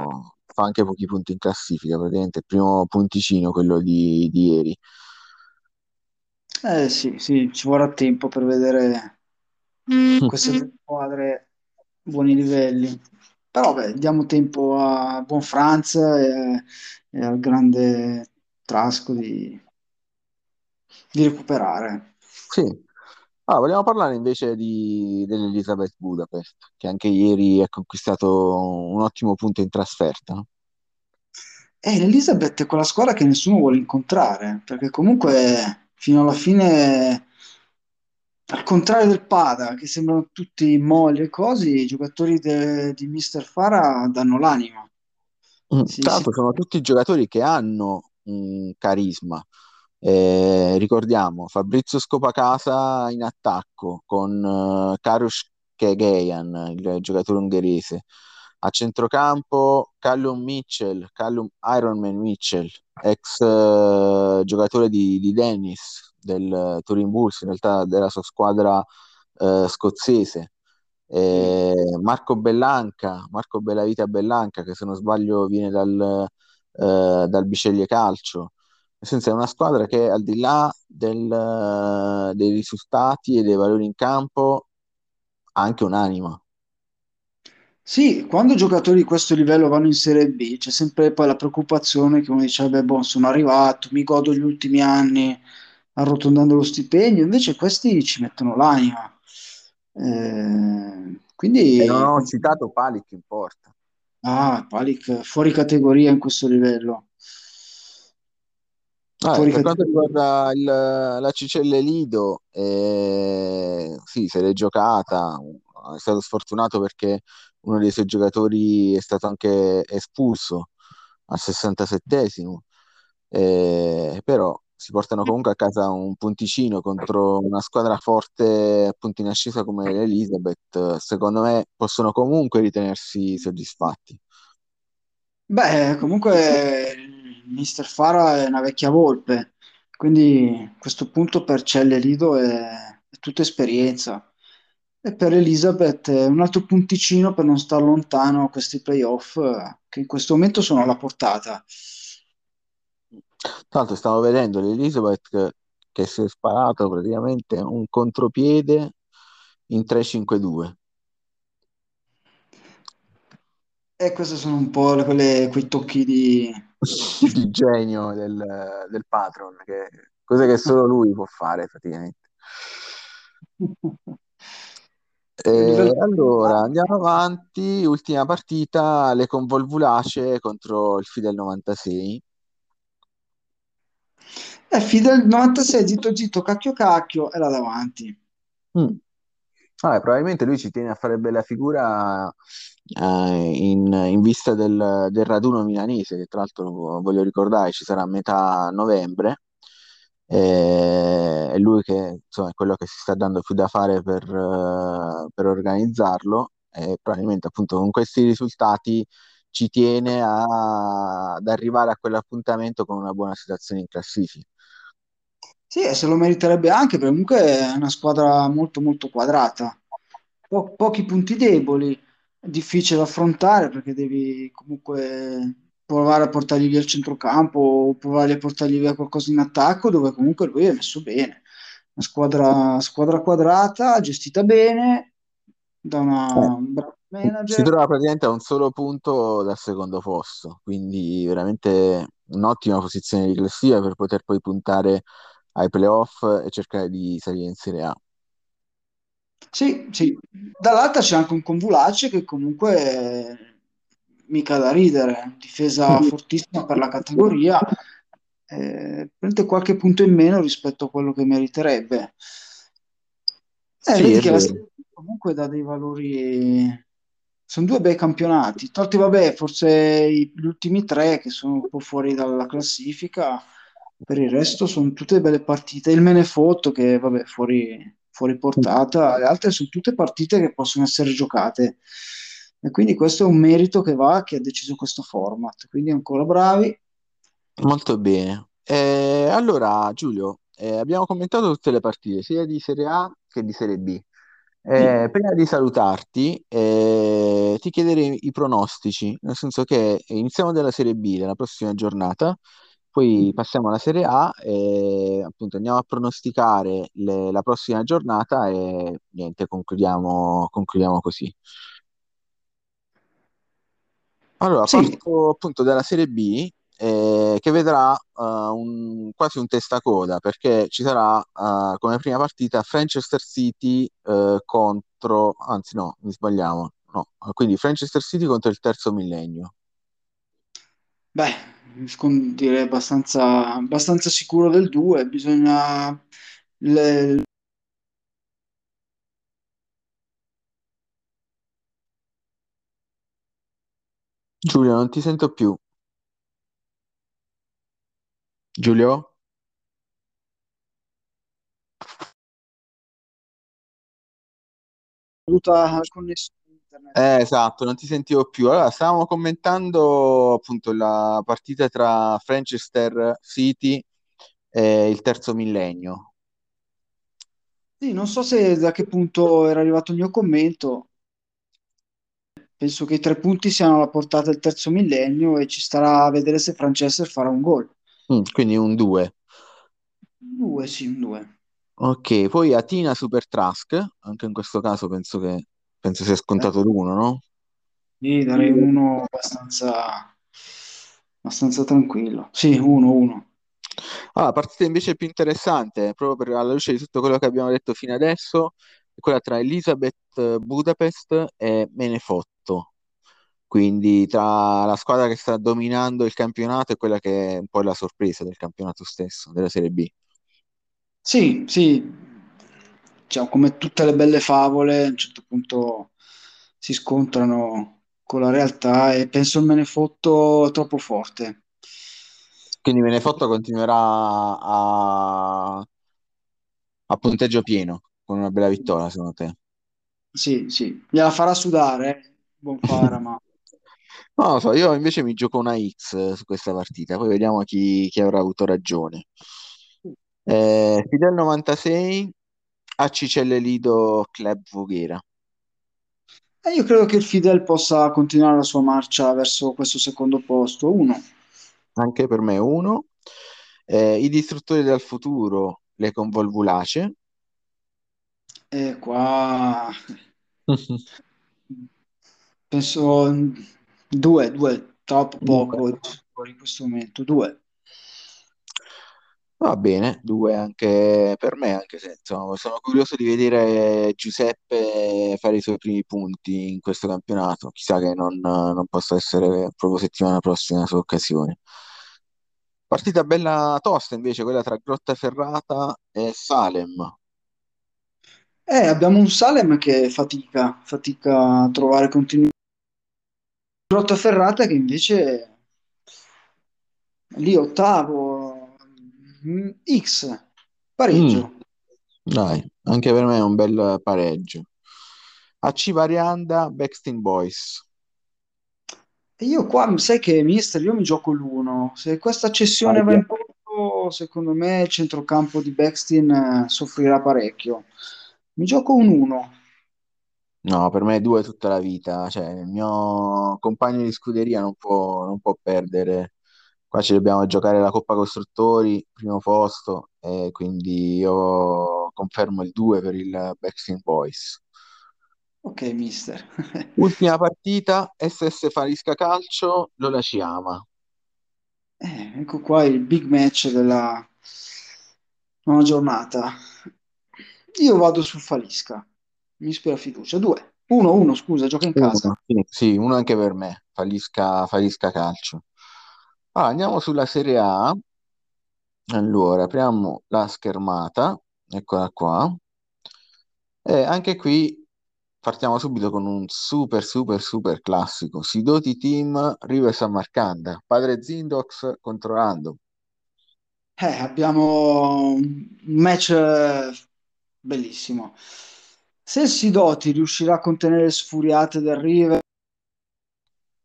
fa anche pochi punti in classifica, praticamente il primo punticino, quello di, di ieri. Eh sì, sì, ci vorrà tempo per vedere queste due squadre a buoni livelli. Però beh, diamo tempo a Buon Franz e, e al grande Trasco di, di recuperare. Sì. Ah, vogliamo parlare invece di, dell'Elizabeth Budapest, che anche ieri ha conquistato un ottimo punto in trasferta. no? E l'Elizabeth è quella squadra che nessuno vuole incontrare, perché comunque fino alla fine, al contrario del Pada, che sembrano tutti molli e cose, i giocatori de- di Mister Fara danno l'anima. Mm, si- l'altro sono tutti giocatori che hanno un carisma. Eh, ricordiamo Fabrizio Scopacasa in attacco con eh, Karius Kekgeyan, il giocatore ungherese. A centrocampo Callum Mitchell, Callum Ironman Mitchell, ex eh, giocatore di, di Dennis del Turin Bulls, in realtà della sua squadra eh, scozzese. Eh, Marco Bellanca, Marco Bellavita Bellanca, che se non sbaglio viene dal, dal Biceglie Calcio. Senso è una squadra che al di là del, dei risultati e dei valori in campo ha anche un'anima. Sì, quando giocatori di questo livello vanno in Serie B, c'è sempre poi la preoccupazione che uno dice, beh, boh, sono arrivato, mi godo gli ultimi anni arrotondando lo stipendio, invece questi ci mettono l'anima. Eh, E non quindi, ho citato Palic in porta. ah, Palic fuori categoria in questo livello. Fuori per quanto categoria. riguarda il- la Cicelle Lido, eh, sì, se l'è giocata, è stato sfortunato perché uno dei suoi giocatori è stato anche espulso al 67esimo, eh, però si portano comunque a casa un punticino contro una squadra forte appunto in ascesa come l'Elizabeth, secondo me possono comunque ritenersi soddisfatti. Beh, comunque Mister Fara è una vecchia volpe, quindi a questo punto per Celle Lido è, è tutta esperienza. E per Elizabeth è un altro punticino per non star lontano a questi playoff eh, che in questo momento sono alla portata. L'altro stavo vedendo l'Elizabeth che, che si è sparato praticamente un contropiede in 3-5-2. E questi sono un po' le- quelle- quei tocchi di... di genio del, del patron, che cose che solo lui può fare praticamente. E livello... allora andiamo avanti, ultima partita, le convolvulace contro il Fidel 96. Eh, Fidel 96, zitto zitto, cacchio cacchio, era davanti. Mm. Vabbè, probabilmente lui ci tiene a fare bella figura eh, in, in vista del, del raduno milanese, che tra l'altro voglio ricordare ci sarà a metà novembre. Eh, È lui che insomma, è quello che si sta dando più da fare per, eh, per organizzarlo e probabilmente appunto con questi risultati ci tiene a- ad arrivare a quell'appuntamento con una buona situazione in classifica. Sì, se lo meriterebbe anche, perché comunque è una squadra molto molto quadrata. Po- pochi punti deboli, difficile da affrontare perché devi comunque provare a portargli via il centrocampo o provare a portargli via qualcosa in attacco dove comunque lui è messo bene. Una squadra, squadra quadrata, gestita bene da Eh, una un bravo Si manager. trova praticamente a un solo punto dal secondo posto, quindi veramente un'ottima posizione di classifica per poter poi puntare ai playoff e cercare di salire in Serie A. Sì, sì. Dall'altra c'è anche un Convulace che comunque è mica da ridere, difesa fortissima per la categoria, eh, prende qualche punto in meno rispetto a quello che meriterebbe. Eh, Sì, vedi che la comunque dà dei valori, sono due bei campionati, tolti vabbè, forse gli ultimi tre che sono un po' fuori dalla classifica, per il resto sono tutte belle partite. Il Menefotto che vabbè, fuori, fuori portata, le altre sono tutte partite che possono essere giocate. E quindi questo è un merito che va a chi ha deciso questo format. Quindi ancora bravi. Molto bene. Eh, allora, Giulio, eh, abbiamo commentato tutte le partite, sia di Serie A che di Serie B. Sì. Eh, prima di salutarti, eh, ti chiederei i pronostici, nel senso che iniziamo dalla Serie B, della prossima giornata, poi passiamo alla Serie A e appunto andiamo a pronosticare le- la prossima giornata e niente, concludiamo, concludiamo così. Allora, Sì, parto appunto dalla Serie B, eh, che vedrà eh, un- quasi un testacoda, perché ci sarà eh, come prima partita Manchester City eh, contro, anzi no, mi sbagliamo, no, quindi Manchester City contro il terzo millennio. beh, direi abbastanza, abbastanza sicuro del 2. Bisogna le- Giulio, non ti sento più. Giulio? caduta la connessione. Eh, esatto, non ti sentivo più. Allora, stavamo commentando appunto la partita tra Manchester City e il terzo millennio. Sì, non so se da che punto era arrivato il mio commento. Penso che i tre punti siano alla portata del terzo millennio e ci starà a vedere se Manchester farà un gol. Mm, quindi un 2. Due, sì, un due. Ok, poi Atina Super Trask, anche in questo caso penso che penso sia scontato l'uno, no? Sì, darei un uno abbastanza, abbastanza tranquillo. Sì, uno, uno. Ah, la partita invece più interessante, proprio per, alla luce di tutto quello che abbiamo detto fino adesso, è quella tra Elizabeth Budapest e Menefotto. Quindi tra la squadra che sta dominando il campionato e quella che è un po' la sorpresa del campionato stesso, della Serie B. Sì, sì, diciamo, come tutte le belle favole, a un certo punto si scontrano con la realtà e penso il Menefotto troppo forte. Quindi Menefotto continuerà a, a punteggio pieno con una bella vittoria, secondo te? Sì, sì, gliela farà sudare, eh. Buon Fara, ma Non lo so, io invece mi gioco una X su questa partita, poi vediamo chi, chi avrà avuto ragione. Eh, Fidel 96 a Cicelle Lido Club Voghera. E io credo che il Fidel possa continuare la sua marcia verso questo secondo posto. Uno. Anche per me uno. Eh, I distruttori del futuro, le convolvulace. E qua penso due, due, troppo poco in questo momento. Due. Va bene, due anche per me, anche se insomma, sono curioso di vedere Giuseppe fare i suoi primi punti in questo campionato. Chissà che non, non possa essere proprio settimana prossima la sua occasione. Partita bella tosta invece, quella tra Grottaferrata e Salem. Eh, abbiamo un Salem che fatica, fatica a trovare continuità. Grottaferrata che invece lì ottavo, X, pareggio. Mm, dai, anche per me è un bel pareggio. AC Varianda, Backstreet Boys. E io qua, sai che, mister, io mi gioco l'uno. Se questa cessione va in porto, secondo me il centrocampo di Backstein eh, soffrirà parecchio. Mi gioco un 1. No, per me è due tutta la vita. Cioè, il mio compagno di scuderia non può, non può perdere. Qua ci dobbiamo giocare la Coppa Costruttori, primo posto, e quindi io confermo il 2 per il Backstreet Boys. Ok, mister. Ultima partita, SS Farisca Calcio, Lola ci ama. Eh, ecco qua il big match della nona giornata. Io vado su Falisca. Mi ispira fiducia. 2. 1, 1, scusa, gioca in casa. Uno, sì, sì, uno anche per me, Falisca, Falisca Calcio. Allora, andiamo sulla Serie A. Allora, apriamo la schermata, eccola qua. E anche qui partiamo subito con un super, super, super classico. Sidoti Team, River San Marcanda, Padre Zindox contro Random. Eh, abbiamo un match eh, bellissimo. Se Sidoti riuscirà a contenere le sfuriate del River,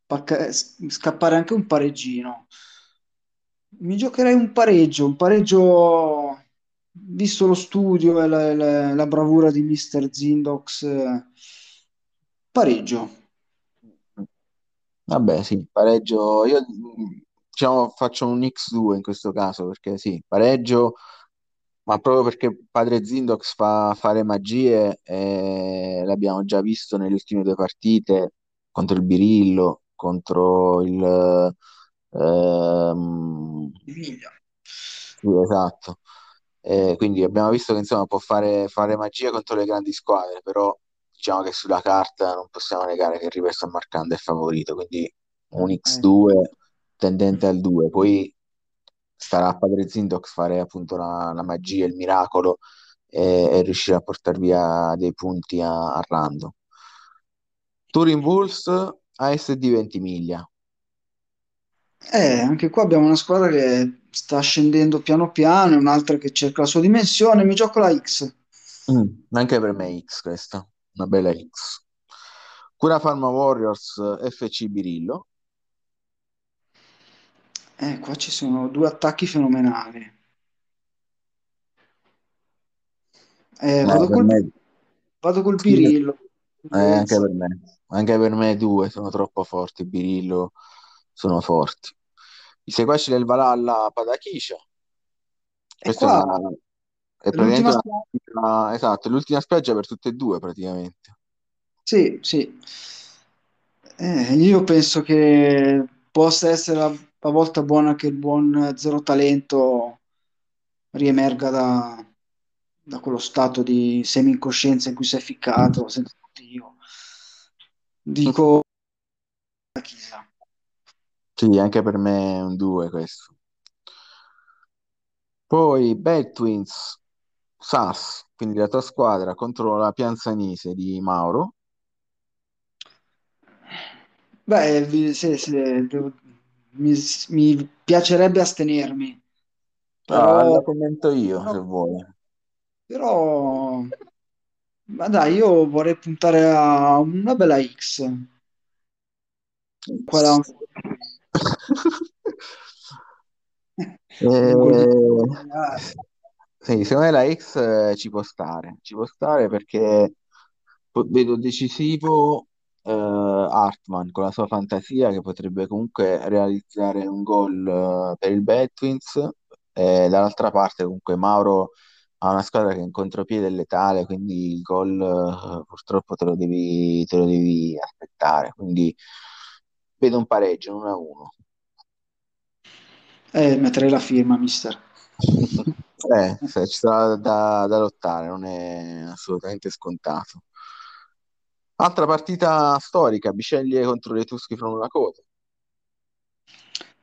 pacca- scappare anche un pareggino. Mi giocherei un pareggio, un pareggio, visto lo studio e la, la- la bravura di Mr. Zindox, eh, pareggio. Vabbè, sì, pareggio. Io diciamo faccio un X2 in questo caso perché sì, pareggio, ma proprio perché Padre Zindox fa fare magie e l'abbiamo già visto nelle ultime due partite contro il Birillo, contro il ehm, Emilia. sì, esatto. Eh, quindi abbiamo visto che insomma può fare, fare magia contro le grandi squadre, però diciamo che sulla carta non possiamo negare che il River San Marcando è favorito, quindi un Eh, X2 tendente al 2, poi starà a Padre Zindox fare appunto la, la magia, il miracolo e, e riuscire a portare via dei punti a, a rando. Turin Bulls, ASD Ventimiglia. Eh, anche qua abbiamo una squadra che sta scendendo piano piano e un'altra che cerca la sua dimensione. Mi gioco la X. Mm, anche per me X questo. una bella X. Cura Pharma Warriors FC Birillo. Eh, qua ci sono due attacchi fenomenali. Eh, No, vado col, me, vado col sì, Pirillo. eh, anche per me, anche per me due sono troppo forti. Birillo sono forti. I seguaci del Valhalla Padakisha. E Questa è qua una, è è l'ultima praticamente una, esatto, l'ultima spiaggia per tutte e due praticamente. Sì, sì. Eh, io penso che possa essere a, a volta buona che il buon Zero Talento riemerga da, da quello stato di semi-incoscienza in cui si è ficcato, senza motivo. Dico chissà. Sì, anche per me è un 2 questo. Poi Bad Twins, SAS, quindi la tua squadra contro la Pianzanese di Mauro. Beh, vi- sì, sì, devo- mi, mi piacerebbe astenermi, Ah, però, la commento io se vuoi. però- ma dai, io vorrei puntare a una bella X, quella un gol di Eh, segnare. sì, secondo me la X eh, ci può stare, ci può stare perché vedo decisivo eh, Hartman con la sua fantasia che potrebbe comunque realizzare un gol eh, per il Batwins e dall'altra parte comunque Mauro ha una squadra che è in contropiede è letale, quindi il gol eh, purtroppo te lo devi, te lo devi aspettare, quindi vedo un pareggio, 1-1. Eh, metterei la firma, mister. Eh, se ci sarà da, da lottare, non è assolutamente scontato. Altra partita storica, Biceglie contro le Tuschi from Lakota.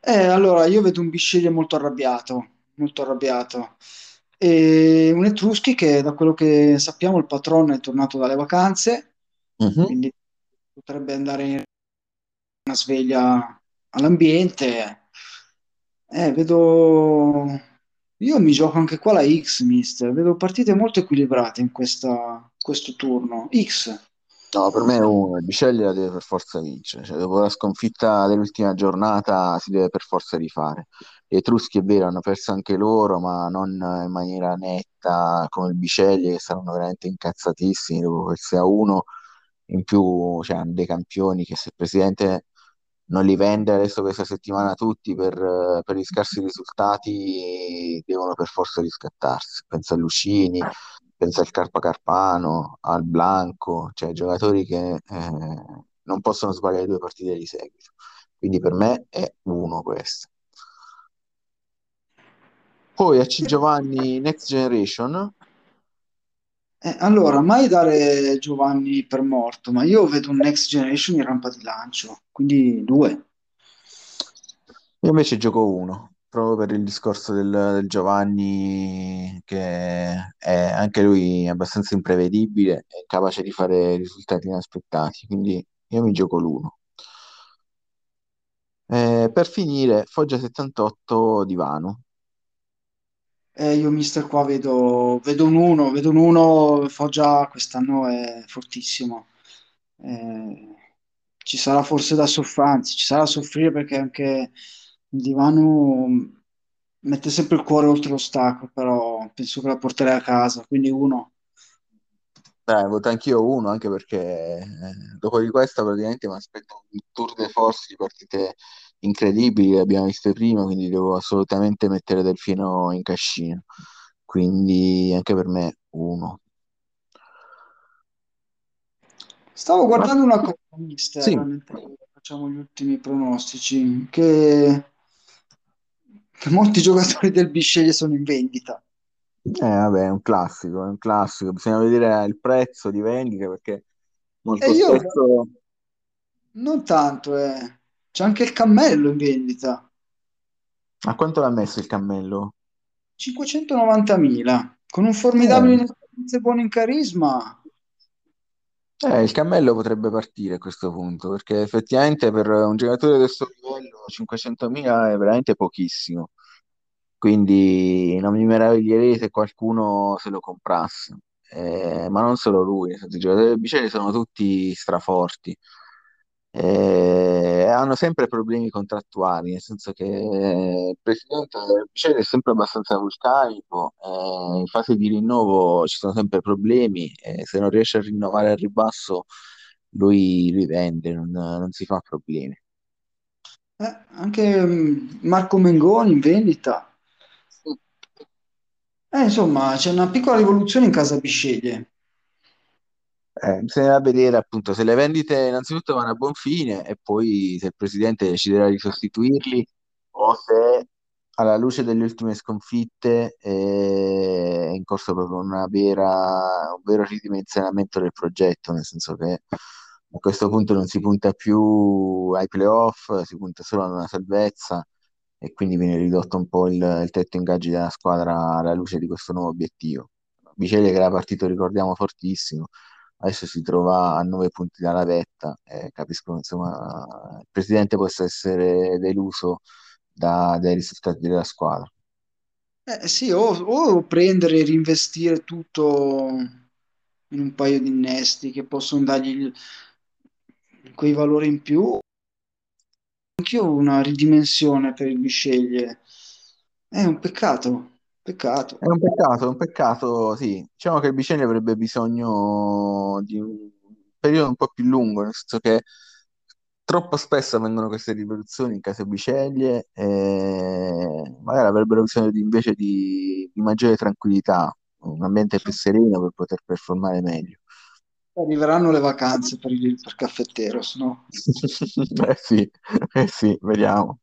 Eh, allora, io vedo un Bisceglie molto arrabbiato, molto arrabbiato. E un Etruschi che, da quello che sappiamo, il patrono è tornato dalle vacanze, Mhm. quindi potrebbe andare in una sveglia all'ambiente. Eh, vedo... Io mi gioco anche qua la X, mister. Vedo partite molto equilibrate in questa- questo turno. X. No, per me è uno, il Biceglie la deve per forza vincere, cioè, dopo la sconfitta dell'ultima giornata si deve per forza rifare. Gli Etruschi è vero, hanno perso anche loro, ma non in maniera netta come il Biceglie, che saranno veramente incazzatissimi dopo quel 6-1, in più cioè, hanno dei campioni che se il presidente non li vende adesso questa settimana tutti per, per gli scarsi risultati, devono per forza riscattarsi. Penso a Lucini, penso al Carpa Carpano, al Blanco, cioè giocatori che eh, non possono sbagliare due partite di seguito. Quindi per me è uno questo. Poi a C Giovanni Next Generation, Eh, allora, mai dare Giovanni per morto, ma io vedo un Next Generation in rampa di lancio, quindi due. io invece gioco uno, proprio per il discorso del, del Giovanni che è anche lui abbastanza imprevedibile e capace di fare risultati inaspettati, quindi io mi gioco l'uno. Eh, per finire, Foggia 78 Divano. Eh, io mister qua vedo, vedo un 1, vedo un 1, Foggia quest'anno è fortissimo. Eh, ci sarà forse da soffrire, anzi, ci sarà da soffrire perché anche divano mette sempre il cuore oltre l'ostacolo, però penso che la porterei a casa, quindi uno. Dai, voto anch'io uno, anche perché eh, dopo di questa praticamente mi aspetto un tour de force di partite incredibili che abbiamo visto prima, quindi devo assolutamente mettere Delfino in cascina. Quindi anche per me uno. Stavo Ma guardando una cosa, mister, sì, facciamo gli ultimi pronostici, che molti giocatori del Bisceglie sono in vendita. eh, vabbè, è un classico, è un classico. Bisogna vedere il prezzo di vendita perché E molto io spesso... non tanto, eh. C'è anche il cammello in vendita. A quanto l'ha messo il cammello? 590.000 con un formidabile Eh, e buono in carisma. Eh, il cammello potrebbe partire a questo punto, perché effettivamente per un giocatore del suo livello 500.000 è veramente pochissimo, quindi non mi meraviglierei se qualcuno se lo comprasse. eh, ma non solo lui, i giocatori del Biceglie sono tutti straforti. Eh, hanno sempre problemi contrattuali, nel senso che il presidente Biceglie è sempre abbastanza vulcanico, eh, in fase di rinnovo ci sono sempre problemi, e se non riesce a rinnovare al ribasso lui, lui vende, non, non si fa problemi. Eh, anche mm, Marco Mengoni in vendita. Eh, insomma, c'è una piccola rivoluzione in casa Bisceglie. Eh, bisognerà vedere appunto se le vendite innanzitutto vanno a buon fine e poi se il presidente deciderà di sostituirli o se alla luce delle ultime sconfitte eh, è in corso proprio una vera, un vero ridimensionamento del progetto, nel senso che a questo punto non si punta più ai playoff, si punta solo ad una salvezza e quindi viene ridotto un po' il, il tetto ingaggi della squadra alla luce di questo nuovo obiettivo. Biceglie che era partito, ricordiamo, fortissimo, adesso si trova a nove punti dalla vetta e capisco insomma il presidente possa essere deluso da, dai risultati della squadra. Eh sì, o, o prendere e reinvestire tutto in un paio di innesti che possono dargli quei valori in più. Anch'io una ridimensione per il Bisceglie. È un peccato, peccato. È un peccato, è un peccato, sì. Diciamo che il Biceglie avrebbe bisogno di un periodo un po' più lungo, nel senso che troppo spesso avvengono queste rivoluzioni in casa Biceglie e magari avrebbero bisogno di, invece di, di maggiore tranquillità, un ambiente più sereno per poter performare meglio. Arriveranno le vacanze per il per Caffetteros, no? Eh sì, eh sì, vediamo.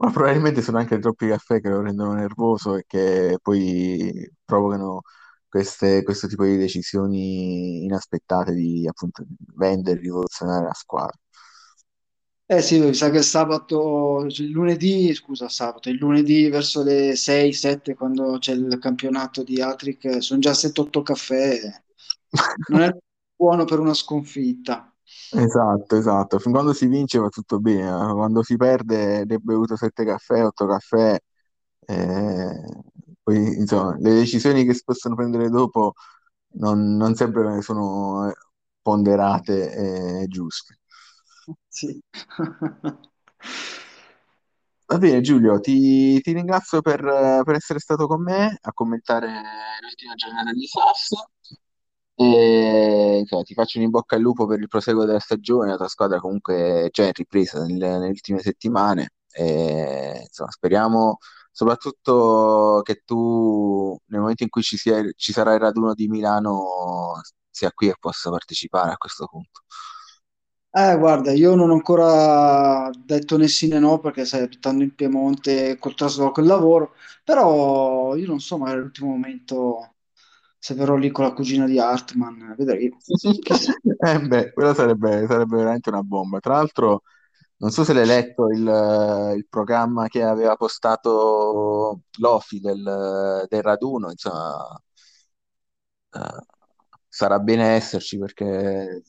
Ma probabilmente sono anche troppi caffè che lo rendono nervoso e che poi provocano queste- questo tipo di decisioni inaspettate di appunto vendere, rivoluzionare la squadra. Eh sì, mi sa che il sabato, cioè il lunedì, scusa, sabato, il lunedì verso le 6-7 quando c'è il campionato di Atric, sono già 7-8 caffè, non è buono per una sconfitta. Esatto, esatto. Fin quando si vince va tutto bene, ma quando si perde, ne hai bevuto sette caffè, otto caffè, eh, poi insomma, le decisioni che si possono prendere dopo non, non sempre sono eh, ponderate e giuste. Sì. Va bene, Giulio, ti, ti ringrazio per, per essere stato con me a commentare l'ultima giornata di SAS. E, insomma, ti faccio un in bocca al lupo per il proseguo della stagione. La tua squadra comunque già in ripresa nelle, nelle ultime settimane. E, insomma, speriamo soprattutto che tu, nel momento in cui ci, sia, ci sarà il raduno di Milano, sia qui e possa partecipare a questo punto. Eh, guarda, io non ho ancora detto né sì né no perché sai, abitando in Piemonte col trasloco e il lavoro, però io non so, magari all'ultimo momento se verrò lì con la cugina di Hartman. Chissà. Eh beh, quello sarebbe, sarebbe veramente una bomba. Tra l'altro, non so se l'hai letto il, il programma che aveva postato Lofi del, del raduno, insomma, eh, sarà bene esserci perché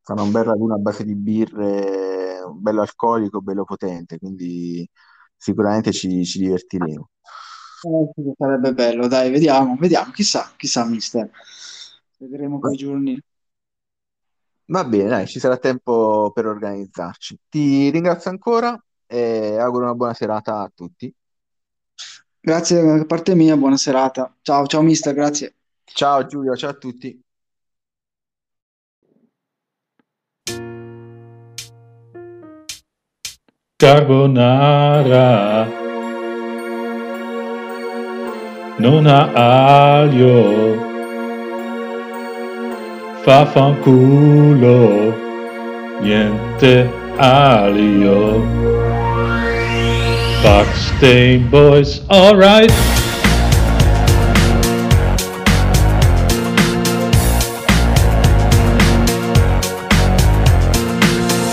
sarà un bel raduno a base di birre, bello alcolico, bello potente, quindi sicuramente ci, ci divertiremo. Eh, sarebbe bello, dai, vediamo, vediamo, chissà, chissà, mister. Vedremo quei giorni. Va bene, dai, ci sarà tempo per organizzarci. Ti ringrazio ancora e auguro una buona serata a tutti. Grazie da parte mia, buona serata. Ciao, ciao, mister, grazie. Ciao Giulio, ciao a tutti. Carbonara non ha aglio, fa fanculo, niente alio. Backstain boys, alright.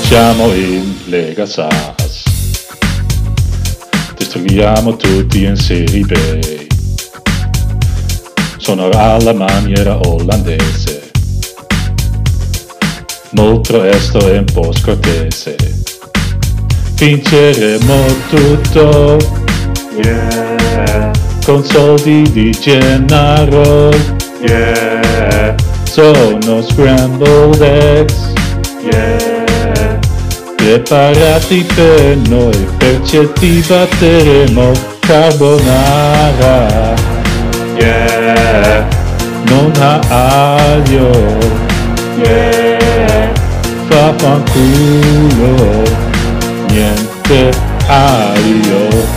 Siamo in Lega Sass. Distruggiamo tutti in Serie. Sono alla maniera olandese. Molto esto e un po' scortese. Vinceremo tutto. Yeah. Con soldi di Gennaro. Yeah, sono scrambled eggs. Yeah, preparati per noi, perché ti batteremo carbonara. Yeah, non ha aglio. Yeah, fa fanculo, niente aglio.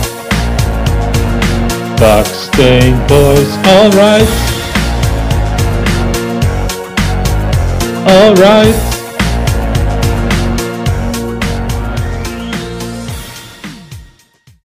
Buckstain boys, alright. Alright.